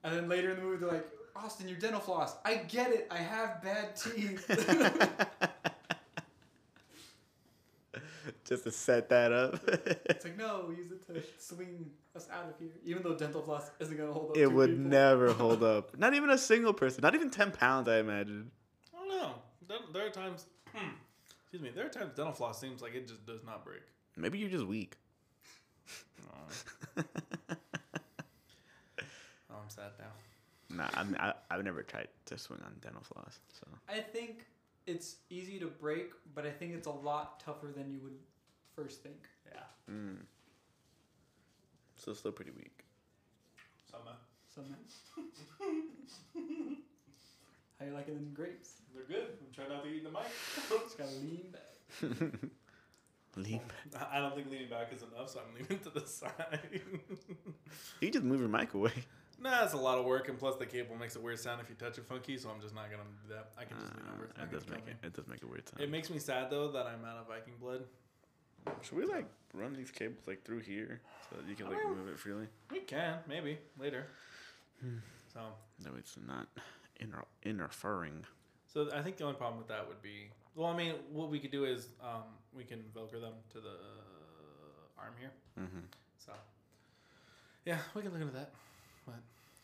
And then later in the movie, they're like, Austin, your dental floss. I get it. I have bad teeth. Just to set that up. it's like, no, use it to swing us out of here. Even though dental floss isn't going to hold up it would people. never hold up. Not even a single person. Not even ten pounds. I imagine. I don't know. There, there are times. Hmm, excuse me. There are times dental floss seems like it just does not break. Maybe you're just weak. Oh, I'm sad now. Nah, I'm, I, I've never tried to swing on dental floss. So I think it's easy to break, but I think it's a lot tougher than you would first think. Yeah. mm. so still pretty weak. Somehow. So, how you liking them grapes? They're good. I'm trying not to eat the mic. Just gotta lean back. Lean. back. I don't think leaning back is enough, so I'm leaning to the side. You just move your mic away. nah, it's a lot of work, and plus the cable makes a weird sound if you touch it funky, so I'm just not gonna do that. I can just lean over. It's Uh, not it gonna does make it. It does make a weird sound. It makes me sad though that I'm out of Viking blood. Should we like run these cables like through here so that you can I like mean- move it freely? We can maybe later. so, No, it's not inter- interfering. So I think the only problem with that would be, well, I mean, what we could do is um, we can velcro them to the arm here. hmm So, yeah, we can look into that. But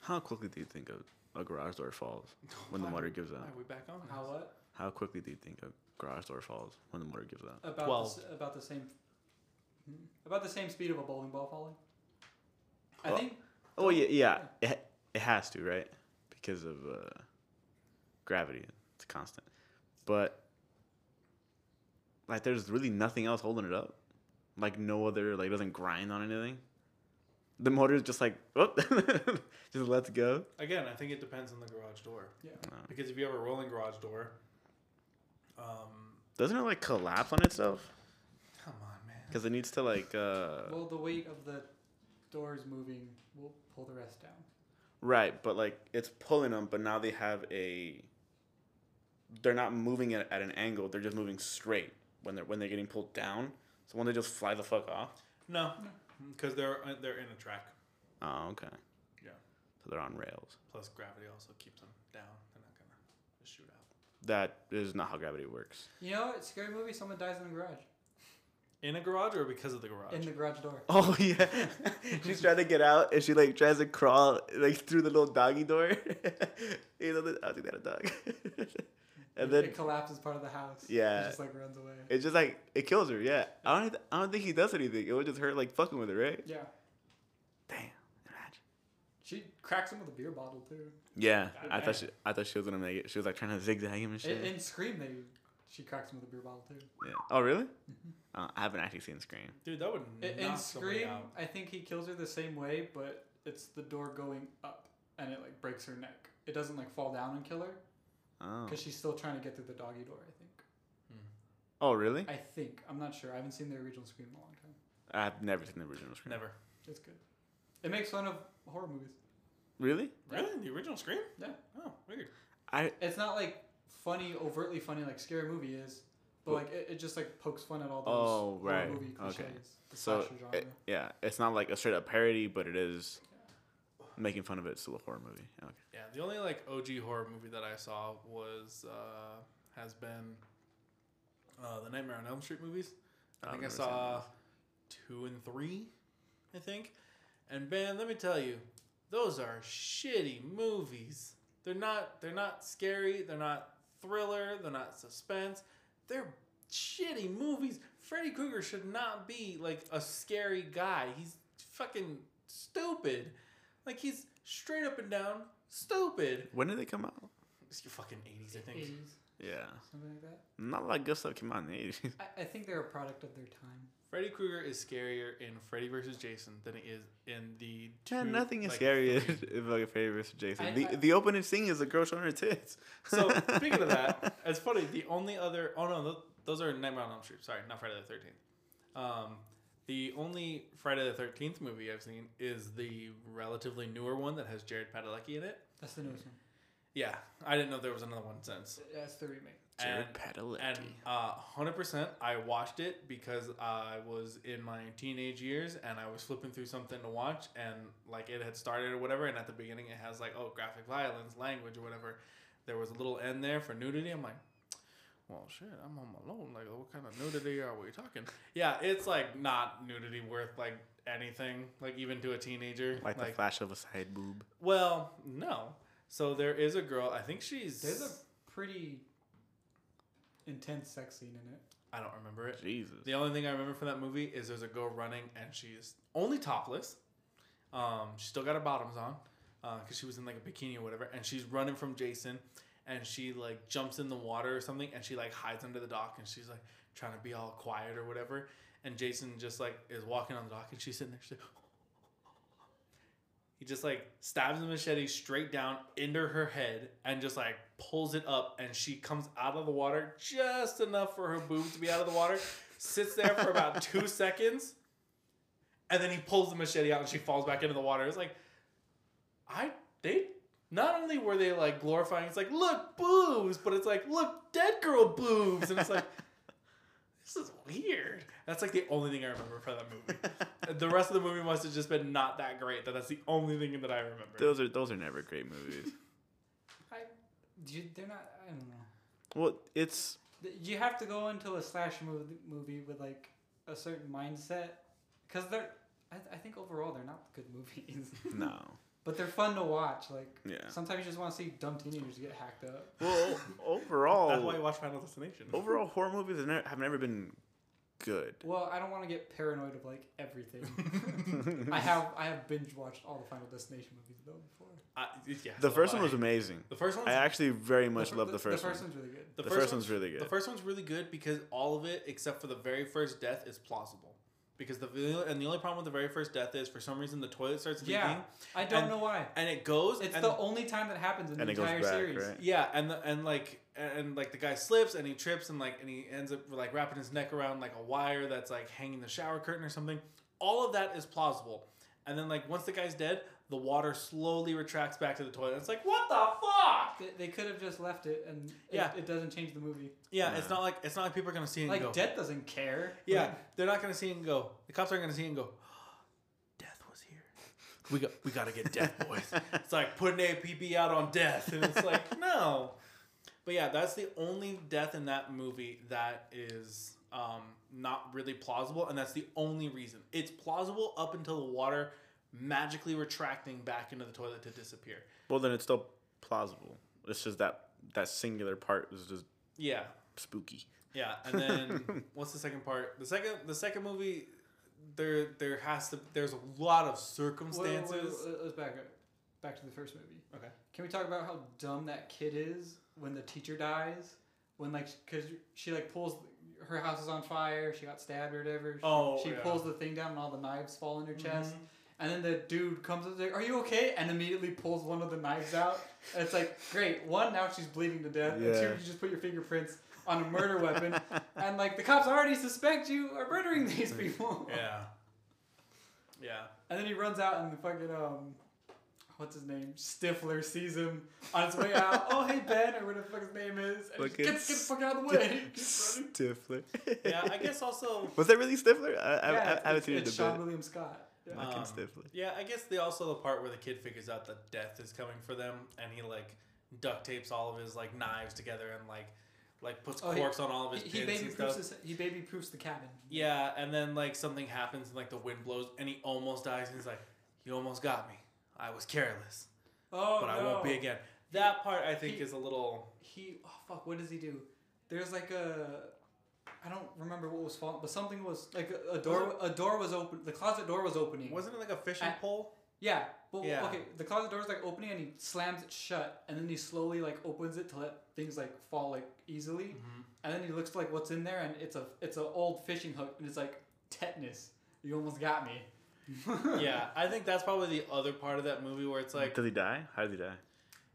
How quickly do you think a, a garage door falls when the motor gives out? Are we back on? How what? How quickly do you think a garage door falls when the motor gives out? About Twelve. The, s- about the same. hmm, About the same speed of a bowling ball falling. I Well- think. Oh yeah, yeah. It, it has to, right? Because of uh, gravity. It's constant. But like, there's really nothing else holding it up. Like no other, like it doesn't grind on anything. The motor is just like, whoop, just lets go. Again, I think it depends on the garage door. Yeah. Uh, Because if you have a rolling garage door, um, doesn't it like collapse on itself? come on, man. Because it needs to like, uh, Well, the weight of the doors moving will pull the rest down. right? But like it's pulling them, but now they have a. They're not moving it at an angle. They're just moving straight when they're when they're getting pulled down. So when they just fly the fuck off. No, because they're uh, they're in a track. Oh, okay. Yeah. So they're on rails. Plus, gravity also keeps them down. They're not gonna just shoot out. That is not how gravity works. You know, it's a scary movie. Someone dies in the garage, In a garage or because of the garage? in the garage door. Oh yeah, she's trying to get out and she like tries to crawl like through the little doggy door. you know, the- I think that a dog. And then it collapses part of the house. Yeah. It just like runs away. It just like it kills her. Yeah, I don't. I don't think he does anything. It would just hurt like fucking with her, right? Yeah. Damn. Imagine. She cracks him with a beer bottle too. Yeah, God I damn. thought she. I thought she was gonna make it. She was like trying to zigzag him and In, shit. in Scream, they she cracks him with a beer bottle too. yeah. Oh really? Uh, I haven't actually seen Scream. Dude, that would In, in knock somebody Scream, out. I think he kills her the same way, but it's the door going up and it like breaks her neck. It doesn't like fall down and kill her Oh. because she's still trying to get through the doggy door. I think. Hmm. Oh really? I think I'm not sure. I haven't seen the original Scream in a long time. I've never seen the original Scream. Never. It's good. It makes fun of horror movies. Really? Really? The original Scream? Yeah. Oh, weird. I It's not like funny, overtly funny like Scary Movie is, but like it, it just like pokes fun at all those Oh, horror right. movie Okay. cliches. The So slasher genre. it- yeah, it's not like a straight up parody, but it is making fun of it. It's still a horror movie. Okay. Yeah, the only like OG horror movie that I saw was uh, has been uh, the Nightmare on Elm Street movies. I I've think I saw two and three, I think. And Ben, let me tell you, those are shitty movies. They're not. They're not scary. They're not thriller. They're not suspense. They're shitty movies. Freddy Krueger should not be like a scary guy. He's fucking stupid. Like he's straight up and down stupid. When did they come out? It's your fucking eighties, I think. 80s, Yeah, something like that. not a lot of good stuff came out in the eighties. I, I think they're a product of their time. Freddy Krueger is scarier in Freddy vs. Jason than he is in the. Two, Man, nothing is like, scary three. if like Freddy favorite Jason. I- the I- the opening scene is a girl showing her tits. So speaking of that, it's funny. The only other oh no, th- those are Nightmare on Elm Street. Sorry, not Friday the Thirteenth. Um, the only Friday the Thirteenth movie I've seen is the relatively newer one that has Jared Padalecki in it. That's the newest one. Yeah, I didn't know there was another one since. That's the remake. Jared And- Padalecki. And uh, hundred percent, I watched it because I was in my teenage years and I was flipping through something to watch, and like it had started or whatever. And at the beginning, it has like oh graphic violence, language or whatever. There was a little end there for nudity. I'm like, well, shit, I'm home alone. Like, what kind of nudity are we talking? Yeah, it's like not nudity worth like anything, like even to a teenager. like, the flash of a side boob. well, no. So there is a girl. I think she's. There's a pretty intense sex scene in it. I don't remember it. Jesus. The only thing I remember from that movie is there's a girl running and she's only topless. Um, she still got her bottoms on because she was in like a bikini or whatever, and she's running from Jason, and she like jumps in the water or something, and she like hides under the dock, and she's like trying to be all quiet or whatever, and Jason just like is walking on the dock, and she's sitting there, she's like, he just like stabs the machete straight down into her head and just like pulls it up and she comes out of the water just enough for her boob to be out of the water sits there for about two seconds and then he pulls the machete out and she falls back into the water. It's like i they not only were they like glorifying it's like look boobs but it's like look dead girl boobs and it's like this is weird that's like the only thing i remember from that movie the rest of the movie must have just been not that great. That that's the only thing that I remember. Those are those are never great movies. I, you, they're not. I don't know. well, it's Th- You have to go into a slash movie, movie with like a certain mindset, because they're. I, I think overall they're not good movies, no. But they're fun to watch. Like Yeah. sometimes you just want to see dumb teenagers get hacked up. Well, overall, That's why I watch Final Destination. overall horror movies have never, have never been good. Well, I don't want to get paranoid of like everything. I have I have binge watched all the Final Destination movies though before. I, yeah, The so first have one was amazing. The first one. I actually very much love the first The first one. one's really good. The, the first, first one's really good. The first one's really good because all of it, except for the very first death, is plausible. Because the and the only problem with the very first death is for some reason the toilet starts leaking Yeah, I don't And- know why. and it goes. It's and the only time that happens in the entire back, series. right? Yeah, and the, and like and like the guy slips and he trips and like and he ends up like wrapping his neck around like a wire that's like hanging the shower curtain or something. All of that is plausible. And then like once the guy's dead, the water slowly retracts back to the toilet. It's like what the fuck? They, they could have just left it, and Yeah. it, it doesn't change the movie. Yeah, Nah. it's not like it's not like people are gonna see it and Like go. Death doesn't care. Yeah, Like, they're not gonna see it and go. The cops aren't gonna see it and go. Death was here. We got we gotta get death, boys. it's like putting APB out on death, and it's like no. But yeah, that's the only death in that movie that is um, not really plausible, and that's the only reason it's plausible up until the water magically retracting back into the toilet to disappear. Well, then it's still plausible. It's just that that singular part is just Yeah, spooky. Yeah, and then what's the second part? The second the second movie there there has to there's a lot of circumstances. wait, wait, let's back up. Back to the first movie. Okay. Can we talk about how dumb that kid is when the teacher dies? When like, cause she like pulls her house is on fire. She got stabbed or whatever. She, Oh, she yeah. pulls the thing down and all the knives fall in her chest. Mhm. And then the dude comes up like, "Are you okay?" And immediately pulls one of the knives out. And it's like, great. One, now she's bleeding to death. And two, you just put your fingerprints on a murder weapon. And like the cops already suspect you are murdering these people. Yeah. Yeah. And then he runs out and the fucking um, what's his name? Stifler sees him on his way out. oh, hey Ben, or whatever the fuck his name is. And Look he at get the fuck out of the way. Stifler. Yeah, I guess also. Was that really Stifler? I, I, yeah, I, it's, haven't it's, seen it's it Sean debate. William Scott. Yeah. Fucking Um, Stifler. Yeah, I guess the also the part where the kid figures out that death is coming for them, and he like duct tapes all of his like knives together and like like puts Oh, he- corks on all of his he, he pins baby and proofs stuff. his, he baby proofs the cabin. Yeah, and then like something happens and like the wind blows and he almost dies and he's like, "You almost got me. I was careless, Oh but no. I won't be again." That part I think he- is a little. He oh fuck, what does he do? There's like a I don't remember what was falling, but something was like a, a door. A door was open. The closet door was opening. Wasn't it like a fishing At- pole? Yeah, but Yeah. okay, the closet door is like opening and he slams it shut, and then he slowly like opens it to let things like fall like easily, Mm-hmm. and then he looks like what's in there, and it's a it's an old fishing hook, and it's like tetanus. You almost got me. yeah, I think that's probably the other part of that movie where it's like, Does he die? How does he die?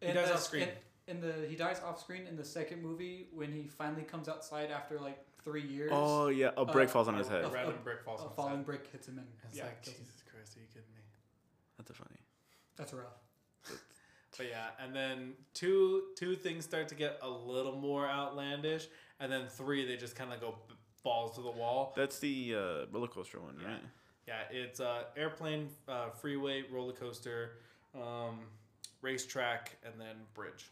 He In dies the- off screen. In, in the he dies off screen in the second movie when he finally comes outside after like three years. Oh yeah, a brick Uh, falls on his head. a random a- brick falls a on his falling head. brick hits him and It's yeah, like kills him. Jesus Christ, are you kidding me? That's a funny. That's rough. But yeah, and then two two things start to get a little more outlandish, and then three they just kind of go b- balls to the wall. That's the uh, roller coaster one, Yeah. right? Yeah, it's uh, airplane, uh, freeway, roller coaster, um, racetrack, and then bridge.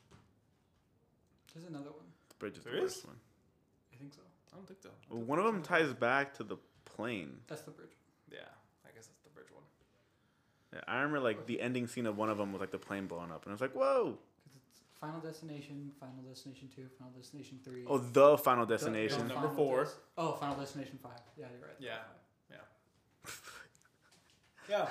There's another one. The bridge is There the is? worst one. I think so. I don't think so. Well, one of them ties back to the plane. That's the bridge. Yeah, I guess that's the bridge one. Yeah, I remember like the ending scene of one of them was like the plane blowing up, and I was like, "Whoa!" Because it's Final Destination, Final Destination Two, Final Destination Three. Oh, the Final Destination. the Number Final four. Des- oh, Final Destination Five. Yeah, you're right. Yeah. Yeah. Yeah.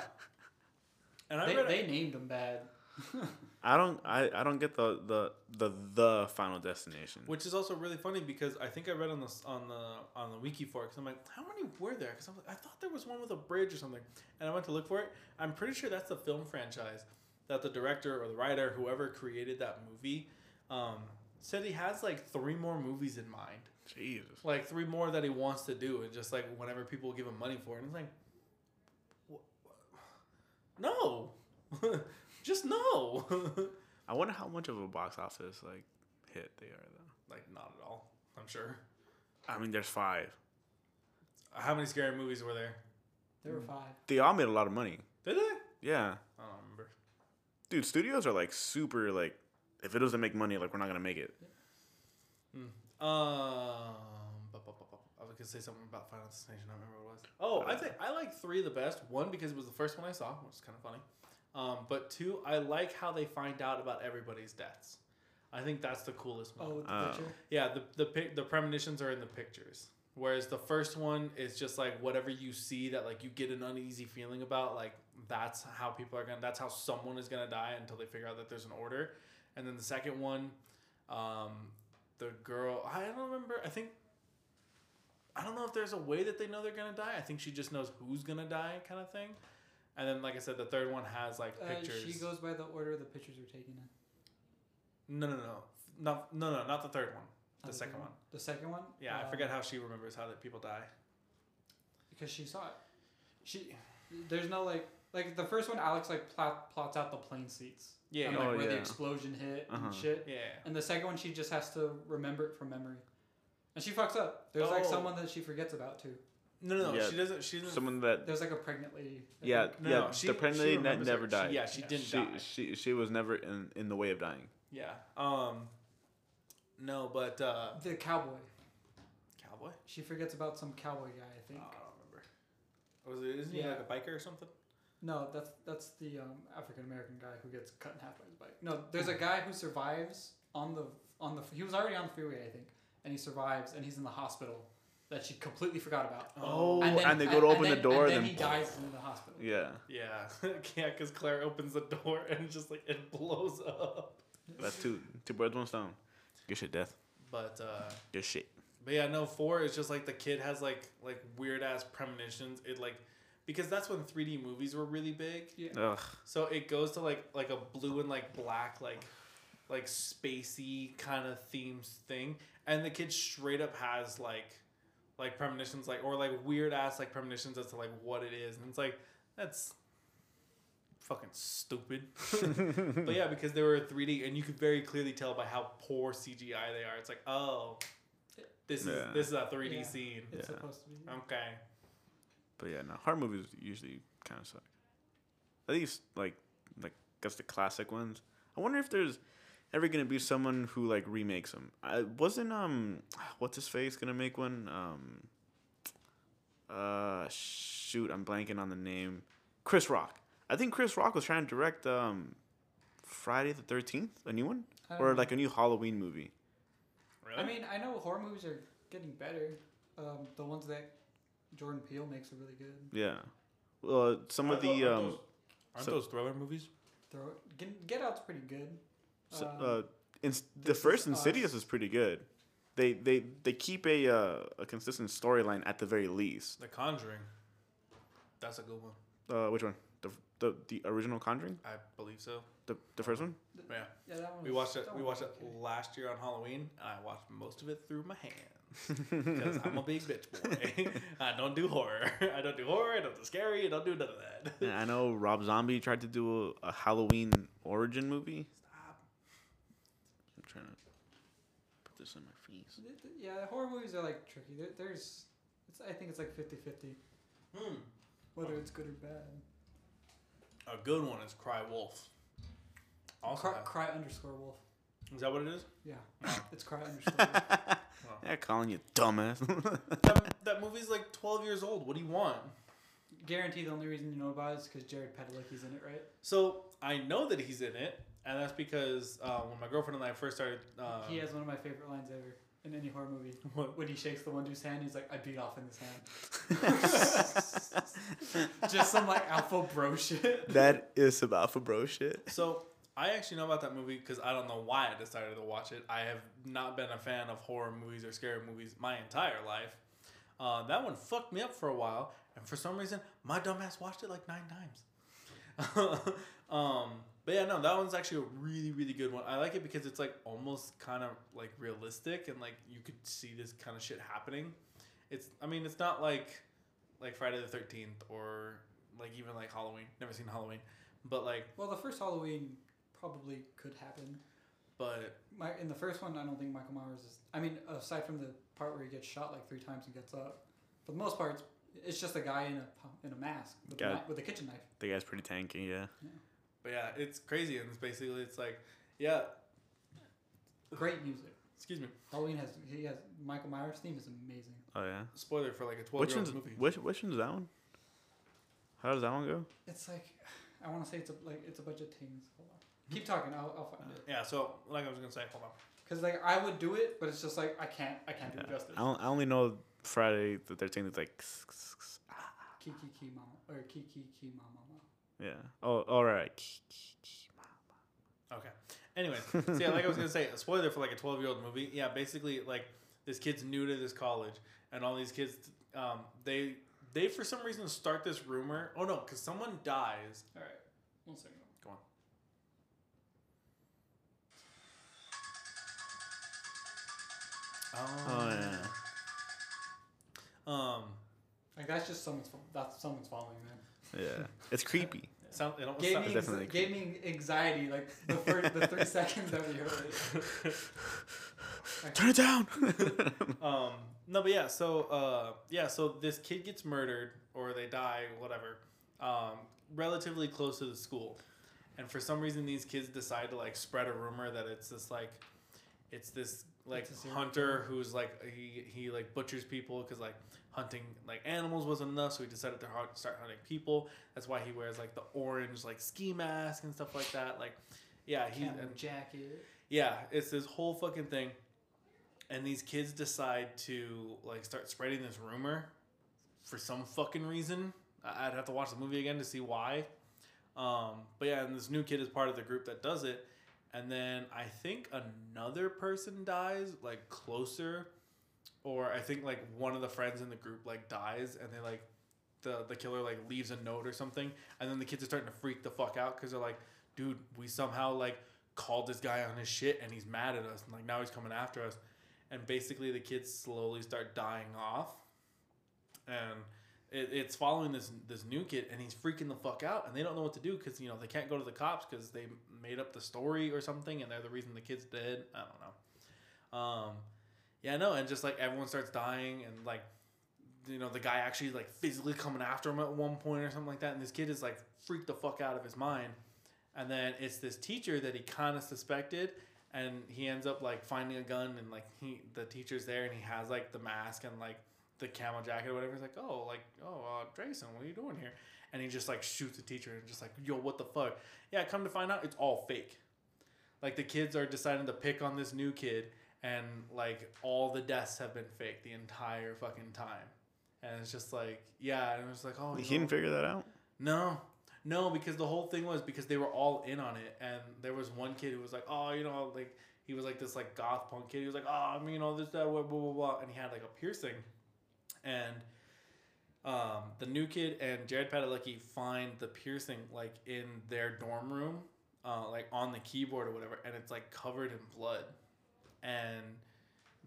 And I They, read they named them bad. I don't, I, I don't get the the the the Final Destination. Which is also really funny because I think I read on the on the on the wiki for it because I'm like, how many were there? Because I'm like, I thought there was one with a bridge or something, and I went to look for it. I'm pretty sure that's the film franchise that the director or the writer, whoever created that movie, um, said he has like three more movies in mind, Jesus. like three more that he wants to do, and just like whenever people give him money for it, and it's like, no, just no. I wonder how much of a box office like hit they are though. like not at all. I'm sure. I mean, there's five. How many scary movies were there? There were five. They all made a lot of money. Did they? Yeah, I don't remember. dude. Studios are like super like, if it doesn't make money, like we're not gonna make it. Um, bu- bu- bu- bu- I was gonna say something about Final Destination. I don't remember what it was. Oh, I think I like three the best. One because it was the first one I saw, which is kind of funny. Um, but two, I like how they find out about everybody's deaths. I think that's the coolest one. Oh, with the Oh. picture. Yeah, the the pic, the premonitions are in the pictures, whereas the first one is just like whatever you see that like you get an uneasy feeling about. Like that's how people are gonna. That's how someone is gonna die until they figure out that there's an order. And then the second one, um, the girl. I don't remember. I think. I don't know if there's a way that they know they're gonna die. I think she just knows who's gonna die, kind of thing. And then, like I said, the third one has like Uh, pictures. she goes by the order the pictures are taken in. no, no, no, no, no, no, not the third one. The Not second third one. The second one. Yeah, I Uh, forget how she remembers how that people die. because she saw it. She there's no like like the first one. Alex like plot, plots out the plane seats. Yeah, and, yeah. like Oh, where the explosion hit Uh-huh. and shit. Yeah. And the second one, she just has to remember it from memory. And she fucks up. There's like Oh. someone that she forgets about too. No, no, no. Yeah. She doesn't. She doesn't. Someone that There's like a pregnant lady. I yeah think. no, yeah no, she, the pregnant lady ne- never her. She- died. yeah, she didn't she, die. she she was never in in the way of dying. Yeah. Um. No, but uh, The cowboy. cowboy. She forgets about some cowboy guy. I Oh, I think. don't remember. Was it? Isn't he like a biker or something? No, that's that's the um, African American guy who gets cut in half by his bike. No, there's a guy who survives on the on the. He was already on the freeway, I think, and he survives, and he's in the hospital that she completely forgot about. Oh, then- and they go to open the then- door, and then then- he dies in the hospital. Yeah, Yeah. yeah, because Clear opens the door and just like it blows up. that's two two birds one stone. Good shit, death. But uh, Good shit. But yeah, no, four is just like the kid has like like weird ass premonitions. It like because that's when 3D movies were really big. Yeah. Ugh. So it goes to like like a blue and like black like like spacey kind of themes thing, and the kid straight up has like like premonitions like or like weird ass like premonitions as to like what it is, and it's like that's fucking stupid. but yeah, because they were 3D, and you could very clearly tell by how poor CGI they are. It's like, oh, this is Yeah. this is a 3D Yeah. scene. It's Yeah. supposed to be. Okay. But yeah, no horror movies usually kind of suck. At least like like guess the classic ones. I wonder if there's ever gonna be someone who like remakes them. I wasn't um what's his face gonna make one um uh shoot I'm blanking on the name Chris Rock. I think Chris Rock was trying to direct um Friday the Thirteenth, a new one, or know. like a new Halloween movie. Really? I mean, I know horror movies are getting better. Um, the ones that Jordan Peele makes are really good. Yeah. Well, some of Aren't the aren't um those, aren't so- those thriller movies? Throw Get, Get Out's pretty good. So, Um, uh, ins- the This Is first Insidious Us. is pretty good. They they they keep a uh, a consistent storyline at the very least. The Conjuring. That's a good one. Uh, which one? The, the the original Conjuring, I believe so. the the first one. Yeah. yeah, that one We watched it. We watched it okay. last year on Halloween, and I watched most of it through my hands because I'm a big bitch boy. I don't do horror. I don't do horror. I don't do scary. I don't do none of that. Yeah, I know Rob Zombie tried to do a, a Halloween origin movie. Stop. I'm trying to put this in my face. Th- th- Yeah, horror movies are like tricky. There, there's, it's, I think it's like 50-50, Hmm. whether it's good or bad. A good one is Cry Wolf. Also, Cry, cry underscore wolf. is that what it is? Yeah, it's cry underscore wolf. yeah, calling you dumbass. that, that movie's like 12 years old. What do you want? Guarantee the only reason you know about it is because Jared Padalecki's in it, right? So I know that he's in it, and that's because uh, when my girlfriend and I first started. Uh, he has one of my favorite lines ever in any horror movie. What? When he shakes the one dude's hand, he's like, "I beat off in this hand." Just some like alpha bro shit. that is some alpha bro shit. So I actually know about that movie because I don't know why I decided to watch it. I have not been a fan of horror movies or scary movies my entire life. Uh, that one fucked me up for a while, and for some reason, my dumbass watched it like nine times. um, but yeah, no, that one's actually a really, really good one. I like it because it's like almost kind of like realistic, and like you could see this kind of shit happening. It's, I mean, it's not like like Friday the Thirteenth or like even like Halloween. Never seen Halloween, but like, Well, the first Halloween probably could happen. but My in the first one, I don't think Michael Myers is. I mean, aside from the part where he gets shot like three times and gets up, for the most part, it's, it's just a guy in a in a mask with, a, Got kni- with a kitchen knife. The guy's pretty tanky, yeah. But yeah, it's crazy, and it's basically it's like, yeah, Great music. excuse me, Halloween has he has Michael Myers theme is amazing. Oh yeah. spoiler for like a twelve Which year old movie. which which one's that one? How does that one go? It's like I want to say it's a like it's a bunch of things. Hold on. Hmm. Keep talking. I'll, I'll find it. Yeah, so like I was gonna say, hold on. Cause like I would do it, but it's just like I can't. I can't do Yeah. it justice. I, on- I only know Friday the thirteenth. It's like Kiki ki mama or Kiki ki mama. Mama. yeah. Oh, all right. Okay. Anyway, so yeah, like I was gonna say, a spoiler for like a twelve year old movie. Yeah, basically like this kid's new to this college, and all these kids, um, they they for some reason start this rumor. Oh no, because someone dies. All right, one second. Go on. Oh yeah. Um, Like that's just someone's. That's someone's following them. Yeah. It's creepy. sound, it almost Gave sounds me, definitely anxi- gave me anxiety like the first the three seconds that we heard it. Turn it down. Um, no, but yeah, so uh, yeah, so this kid gets murdered or they die, whatever, um, relatively close to the school, and for some reason these kids decide to like spread a rumor that it's this like, it's this like hunter who's like he he like butchers people because like hunting like animals wasn't enough, so he decided to hunt, start hunting people. That's why he wears like the orange like ski mask and stuff like that. Like, yeah, he and jacket. yeah, it's this whole fucking thing. And these kids decide to like start spreading this rumor for some fucking reason. I'd have to watch the movie again to see why. Um, but yeah, and this new kid is part of the group that does it. And then I think another person dies, like closer, or I think like one of the friends in the group like dies, and they like the the killer like leaves a note or something, and then the kids are starting to freak the fuck out because they're like, dude, we somehow like called this guy on his shit, and he's mad at us, and like now he's coming after us, and basically the kids slowly start dying off, and it, it's following this this new kid, and he's freaking the fuck out, and they don't know what to do because you know they can't go to the cops because they made up the story or something, and they're the reason the kid's dead. I don't know. Um, yeah, no, and just like everyone starts dying, and like you know the guy actually like physically coming after him at one point or something like that, and this kid is like freaked the fuck out of his mind, and then it's this teacher that he kind of suspected. And he ends up like finding a gun, and like he, the teacher's there, and he has like the mask and like the camel jacket or whatever. He's like, oh, like, oh, uh, Drayson, what are you doing here? And he just like shoots the teacher and just like, yo, what the fuck? Yeah, come to find out, it's all fake. Like the kids are deciding to pick on this new kid, and like all the deaths have been fake the entire fucking time. And it's just like, yeah, and it was like, oh, He didn't figure that out. no, no, because the whole thing was because they were all in on it, and there was one kid who was like, oh, you know, like he was like this like goth punk kid. He was like, oh, I mean, you know, this that blah blah blah, blah. and he had like a piercing, and um, the new kid and Jared Padalecki find the piercing like in their dorm room, uh, like on the keyboard or whatever, and it's like covered in blood, and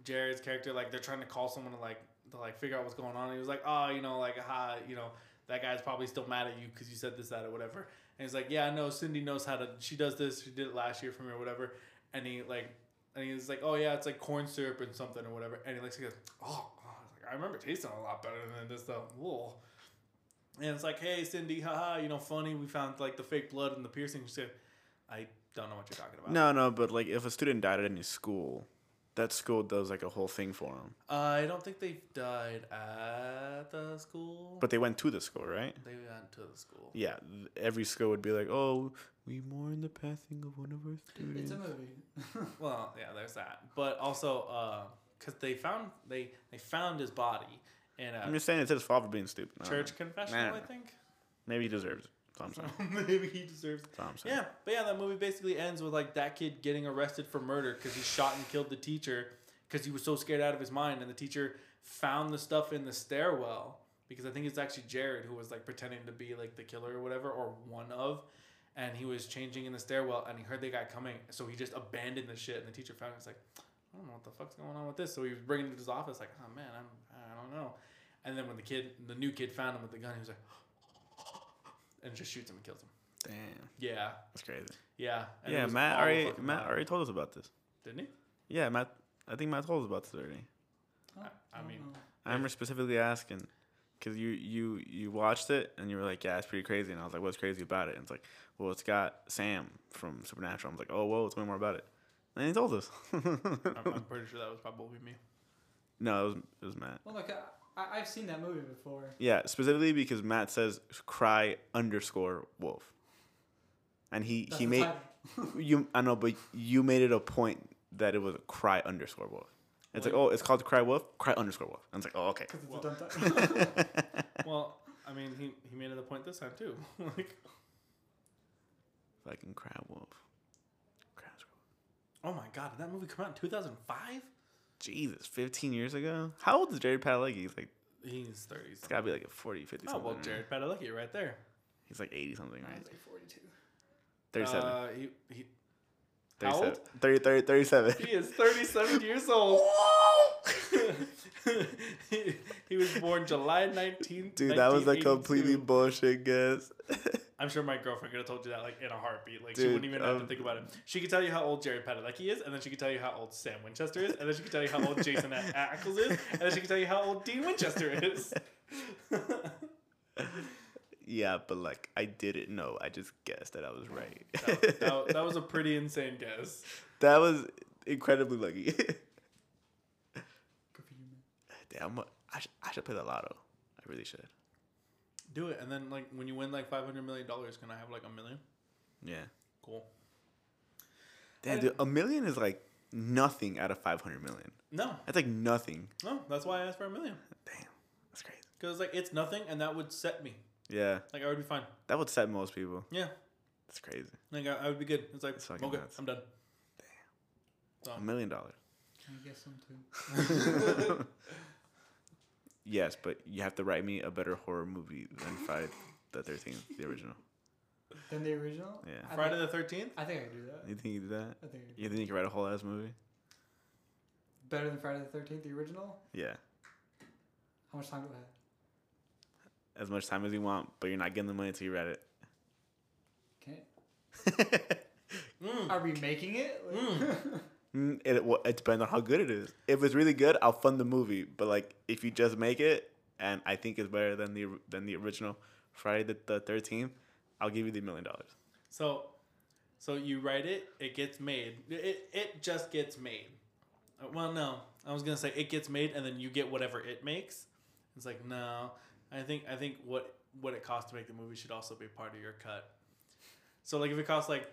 Jared's character like they're trying to call someone to like to like figure out what's going on. And he was like, oh, you know, like ha, you know, that guy's probably still mad at you because you said this, that, or whatever. And he's like, yeah, I know. Cindy knows how to. She does this. She did it last year for me or whatever. And he like, and he's like, oh yeah, it's like corn syrup and something or whatever. And he like, goes, oh," I remember tasting a lot better than this stuff. Whoa. And it's like, hey, Cindy, haha, you know, funny. We found like the fake blood and the piercing. She said, I don't know what you're talking about. No, no, but like if a student died at any school, that school does like a whole thing for them. I don't think they've died at the school. But they went to the school, right? they went to the school. Yeah, every school would be like, "Oh, we mourn the passing of one of our students." It's a movie. Well, yeah, there's that. But also, uh, because they found they they found his body in I'm just saying it's his fault for being stupid. Church confessional, Nah. I think. Maybe he deserves it. All Maybe he deserves. I'm. Yeah, but yeah, that movie basically ends with like that kid getting arrested for murder because he shot and killed the teacher because he was so scared out of his mind, and the teacher found the stuff in the stairwell because I think it's actually Jared who was like pretending to be like the killer or whatever or one of, and he was changing in the stairwell and he heard the guy coming, so he just abandoned the shit, and the teacher found it. He's like, I don't know what the fuck's going on with this. So he was bringing it to his office like, oh man, I'm I don't know, and then when the kid, the new kid, found him with the gun, he was like, and just shoots him and kills him. Damn, Yeah, that's crazy. yeah. and yeah, Matt already Matt violent. already told us about this. didn't he? Yeah, Matt. I think Matt told us about this already. I- I mean- I remember specifically asking because you you you watched it and you were like, "Yeah, it's pretty crazy," and I was like, "What's crazy about it?" And it's like, "Well, it's got Sam from Supernatural." I'm like, "Oh, whoa, tell me more about it." And he told us. I'm, I'm pretty sure that was probably me. no, it was it was Matt. Well, look, I, I, I've seen that movie before. Yeah, specifically because Matt says cry underscore wolf, and he That's he made title. you. I know, but you made it a point that it was cry underscore wolf. It's like, Well- oh, it's called cry wolf, cry underscore wolf. And it's like, oh, okay. 'Cause it's Well- a dumb. Well, I mean, he, he made it a point this time too. like, Fucking cry wolf. Cry underscore wolf. oh my god, did that movie come out in 2005? Jesus, 15 years ago? How old is Jared Padalecki? He's like, He's 30. it's gotta be like a 40, 50 Oh well. Jared Padalecki right there. He's like 80 something, right? was like 42. 37. Uh, he, he, how old? 30, 30, 37. he is 37 years old. he, he was born July 19th. Dude, that was a completely bullshit guess. I'm sure my girlfriend could have told you that like in a heartbeat. Like she wouldn't even have to um, think about it. She could tell you how old Jared Padalecki is, and then she could tell you how old Sam Winchester is, and then she could tell you how old Jensen A- Ackles is, and then she could tell you how old Dean Winchester is. yeah, but like, I didn't know. I just guessed that I was right. that, that, that was a pretty insane guess. that was incredibly lucky. Good for you, man. Damn, I, sh- I should play the lotto. I really should. Do it, and then like when you win like 500 million dollars, can I have like a million? Yeah. Cool. Damn, dude, a million is like nothing out of 500 million. No, That's like nothing. no, that's why I asked for a million Damn, that's crazy. because like it's nothing, and that would set me. Yeah, Like I would be fine. that would set most people. Yeah, That's crazy. like I, I would be good. It's like That's fucking okay, nuts. I'm done. Damn. A million dollars. Can you get some too? Yes, but you have to write me a better horror movie than Friday the 13th, the original. Than the original? Yeah. I Friday think, the 13th. I think I could do that. You think you do that? I think I could. You think you can write a whole ass movie? Better than Friday the 13th, the original? Yeah. How much time do I have? as much time as you want, but you're not getting the money until you read it. Okay. Mm. Are we making it? Like- Mm, it well, it depends on how good it is. If it's really good, I'll fund the movie. But like, if you just make it and I think it's better than the than the original Friday the- the Thirteenth, I'll give you the million dollars. So, so you write it, it gets made. It it just gets made. Uh, Well, no, I was gonna say it gets made, and then you get whatever it makes. It's like no, I think I think what what it costs to make the movie should also be part of your cut. So like if it costs like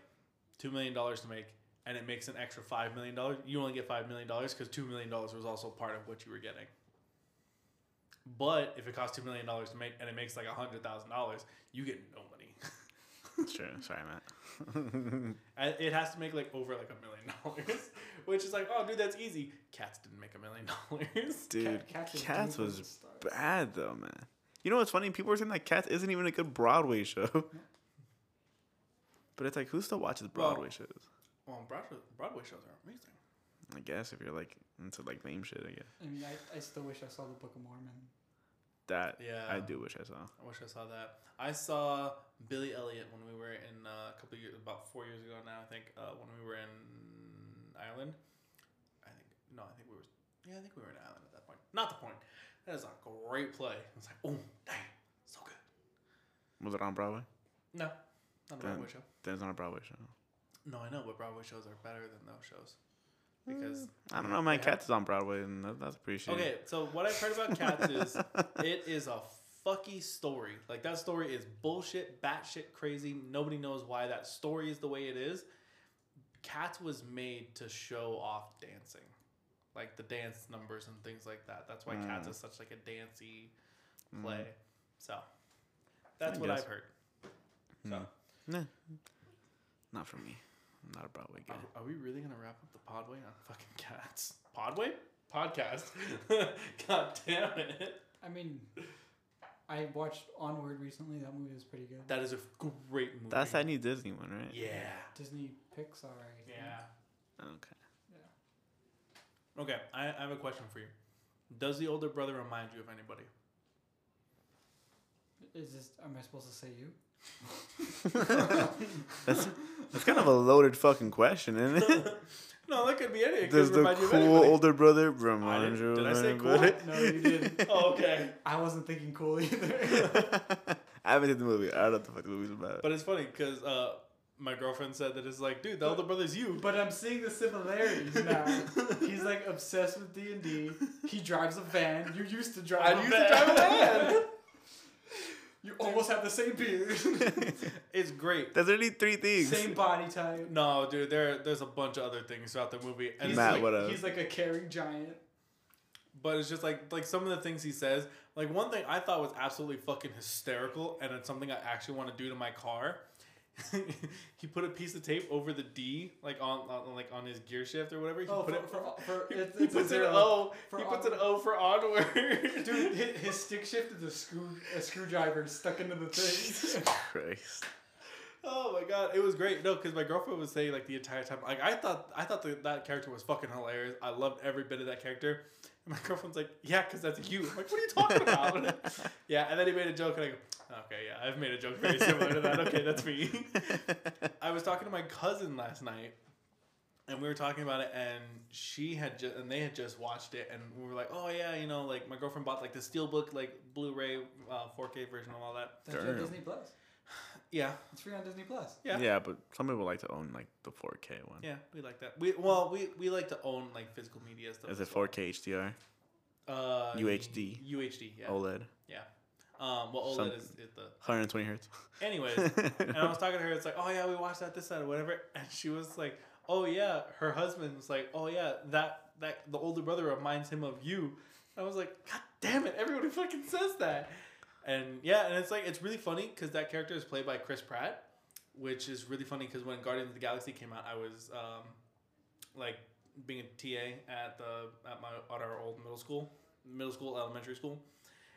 two million dollars to make, and it makes an extra five million dollars, you only get five million dollars because two million dollars was also part of what you were getting. But if it costs two million dollars to make and it makes like a hundred thousand dollars, you get no money. Sure, sorry, Matt. It has to make like over like a million dollars, which is like, oh, dude, that's easy. Cats didn't make a million dollars. Dude, Cats Cats doomed from the was bad though, man. You know what's funny? People are saying that Cats isn't even a good Broadway show. But it's like, who still watches Broadway Well- shows? Well, Broadway, Broadway shows are amazing. I guess if you're like into like lame shit, I guess I mean, I, I still wish I saw the Book of Mormon. that Yeah. I do wish I saw. I wish I saw that. I saw Billy Elliot when we were in uh, a couple of years, about four years ago now, I think, uh, when we were in Ireland. I think, no, I think we were, yeah, I think we were in Ireland at that point. Not the point. That is a great play. It's like, oh, dang, so good. Was it on Broadway? No, not a Broadway show. Then it's not a Broadway show. No, I know, but Broadway shows are better than those shows. Because I don't know. My Cats is on Broadway, and that, that's appreciated. Okay, so what I've heard about cats is it is a fucky story. Like that story is bullshit, batshit crazy. Nobody knows why that story is the way it is. Cats was made to show off dancing, like the dance numbers and things like that. That's why Cats Mm. is such like a dancey play. So that's I what guess. I've heard. So Hmm. Nah, not for me. I'm not a Broadway guy. are, are we really gonna wrap up the Podway on fucking cats? Podway podcast. God damn it. I mean, I watched Onward recently. That movie was pretty good. That is a great movie. That's that new Disney one, right? Yeah. Disney Pixar. I think. Yeah. Okay. Okay, I, I have a question for you. Does the older brother remind you of anybody? Is this? Am I supposed to say you? That's that's kind of a loaded fucking question, isn't it? No, that could be any. It Does could the remind you of cool anybody. older brother remind didn't- you did I say cool? anybody? No, you didn't. Oh, okay. I wasn't thinking cool either. I haven't seen the movie. I don't know what the fuck the movie's about. But it's funny because uh, my girlfriend said that it's like, dude, the older brother's you. but I'm seeing the similarities now. He's like obsessed with D and D. He drives a van. You used to drive. I a used van. to drive a van. You almost have the same beard. it's great. There's only three things. same body type. No, dude, there there's a bunch of other things throughout the movie, and He's Matt, like, what else? He's like a caring giant. but it's just like like some of the things he says. Like one thing I thought was absolutely fucking hysterical, and it's something I actually want to do to my car. he put a piece of tape over the D, like on, on like on his gear shift or whatever. He Oh, put for, it. for, for, he, it's, he it's puts an. O. for He puts an. O for onward. Dude, his, his stick shift is a screw a screwdriver stuck into the thing. Christ. Oh my god, it was great. No, because my girlfriend was saying like the entire time, like I thought, I thought that that character was fucking hilarious. I loved every bit of that character. And my girlfriend's like, "Yeah, because that's you." I'm like, "What are you talking about?" yeah, and then he made a joke, and I go, "Okay, yeah, I've made a joke very similar to that. Okay, that's me." I was talking to my cousin last night, and we were talking about it, and she had just, and they had just watched it, and we were like, "Oh yeah, you know, like my girlfriend bought like the steelbook, like Blu-ray, uh, 4K version of all that." That's on Disney Plus. Yeah, It's free on Disney Plus. yeah, Yeah. but some people like to own like the 4K one. Yeah, we like that. We well, we, we like to own like physical media stuff. Is it well. 4K HDR? Uh, UHD? UHD, yeah, OLED? yeah. Um, well, OLED Some- is, is the. 120 hertz. Anyways, and I was talking to her. It's like, oh yeah, we watched that, this, that, or whatever. And she was like, oh yeah, her husband was like, oh yeah, that that the older brother reminds him of you. I was like, god damn it, everybody fucking says that. And yeah, and it's like it's really funny because that character is played by Chris Pratt, which is really funny because when Guardians of the Galaxy came out, I was um, like being a TA at the at my at our old middle school, middle school, elementary school,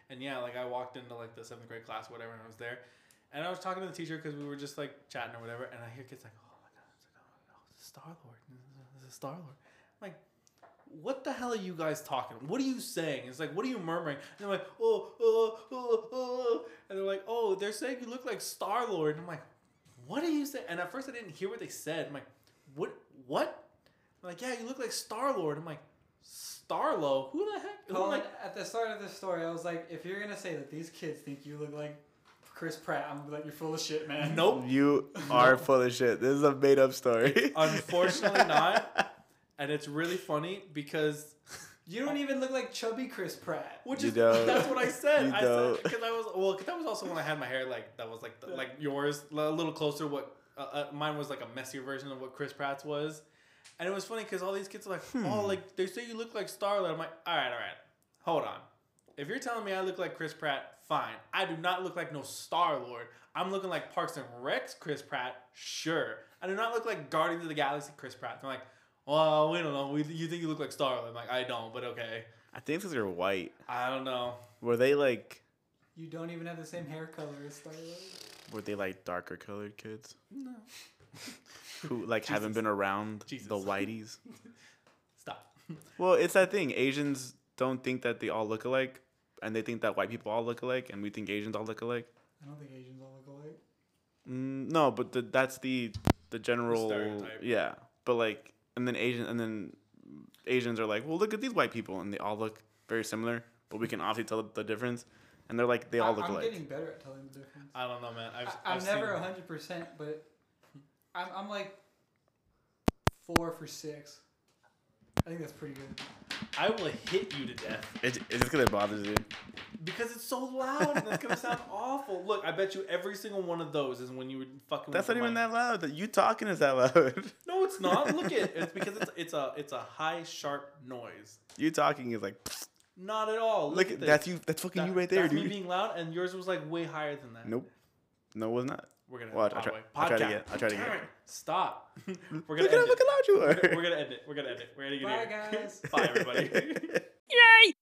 and yeah, like I walked into like the seventh grade class, whatever, and I was there, and I was talking to the teacher because we were just like chatting or whatever, and I hear kids like, oh my god, it's like, oh, no, it's Star Lord, this is Star Lord. Like, what the hell are you guys talking? What are you saying? It's like, what are you murmuring? And they're like, oh, oh, oh, oh. And they're like, oh, they're saying you look like Star Lord. And I'm like, what are you saying? And at first I didn't hear what they said. I'm like, what? What? I'm like, yeah, you look like Star Lord. I'm like, Starlo? Who the heck? Who Colin, like, at the start of this story, I was like, if you're gonna say that these kids think you look like Chris Pratt, I'm gonna be like, you're full of shit, man. nope. You are full of shit. This is a made up story. Unfortunately not. And it's really funny because You don't even look like chubby Chris Pratt. Which You is don't. that's what I said. You I don't. said because I was well, 'cause that was also when I had my hair like that was like the, like yours, a little closer. What uh, uh, mine was like a messier version of what Chris Pratt's was, and it was funny because all these kids are like, Hmm. oh, like they say you look like Starlight. I'm like, all right, all right, hold on. If you're telling me I look like Chris Pratt, fine. I do not look like no Star Lord. I'm looking like Parks and Recs Chris Pratt, sure. I do not look like Guardians of the Galaxy Chris Pratt. I'm like, well, we don't know. We, you think you look like Star I'm like, I don't, but okay. I think because they're white. I don't know. Were they like? You don't even have the same hair color as Star Were they like darker colored kids No. who like haven't been around Jesus. the whiteys? Stop. Well, it's that thing. Asians don't think that they all look alike, and they think that white people all look alike, and we think Asians all look alike. I don't think Asians all look alike. Mm, no, but the, that's the the general stereotype. yeah. But like, and then Asian, and then Asians are like, well, look at these white people, and they all look very similar, but we can obviously tell the difference. And they're like, they all I, look I'm alike. getting better at telling the difference. I don't know, man. I've, I, I'm I've never seen- hundred percent, but I'm, I'm like four for six. I think that's pretty good. I will hit you to death It's, it's just because it bothers you. because it's so loud and it's gonna sound awful. Look, I bet you every single one of those is when you were fucking. That's with not the even mic. that loud. That you talking is that loud. No, it's not. Look at it's because it's it's a it's a high sharp noise. you talking is like, Not at all. Look, look, at at this. that's you. That's fucking That- you right there, that's dude. me being loud, and yours was like way higher than that. nope. No, it was not. We're gonna Watch, I'll try- I'll try to podcast. get- I'll try to Damn get. it. Stop. We're gonna Look at how end fucking it. loud you We're gonna- we're gonna end it. We're gonna end it. We're gonna get Bye, here. guys. Bye, everybody.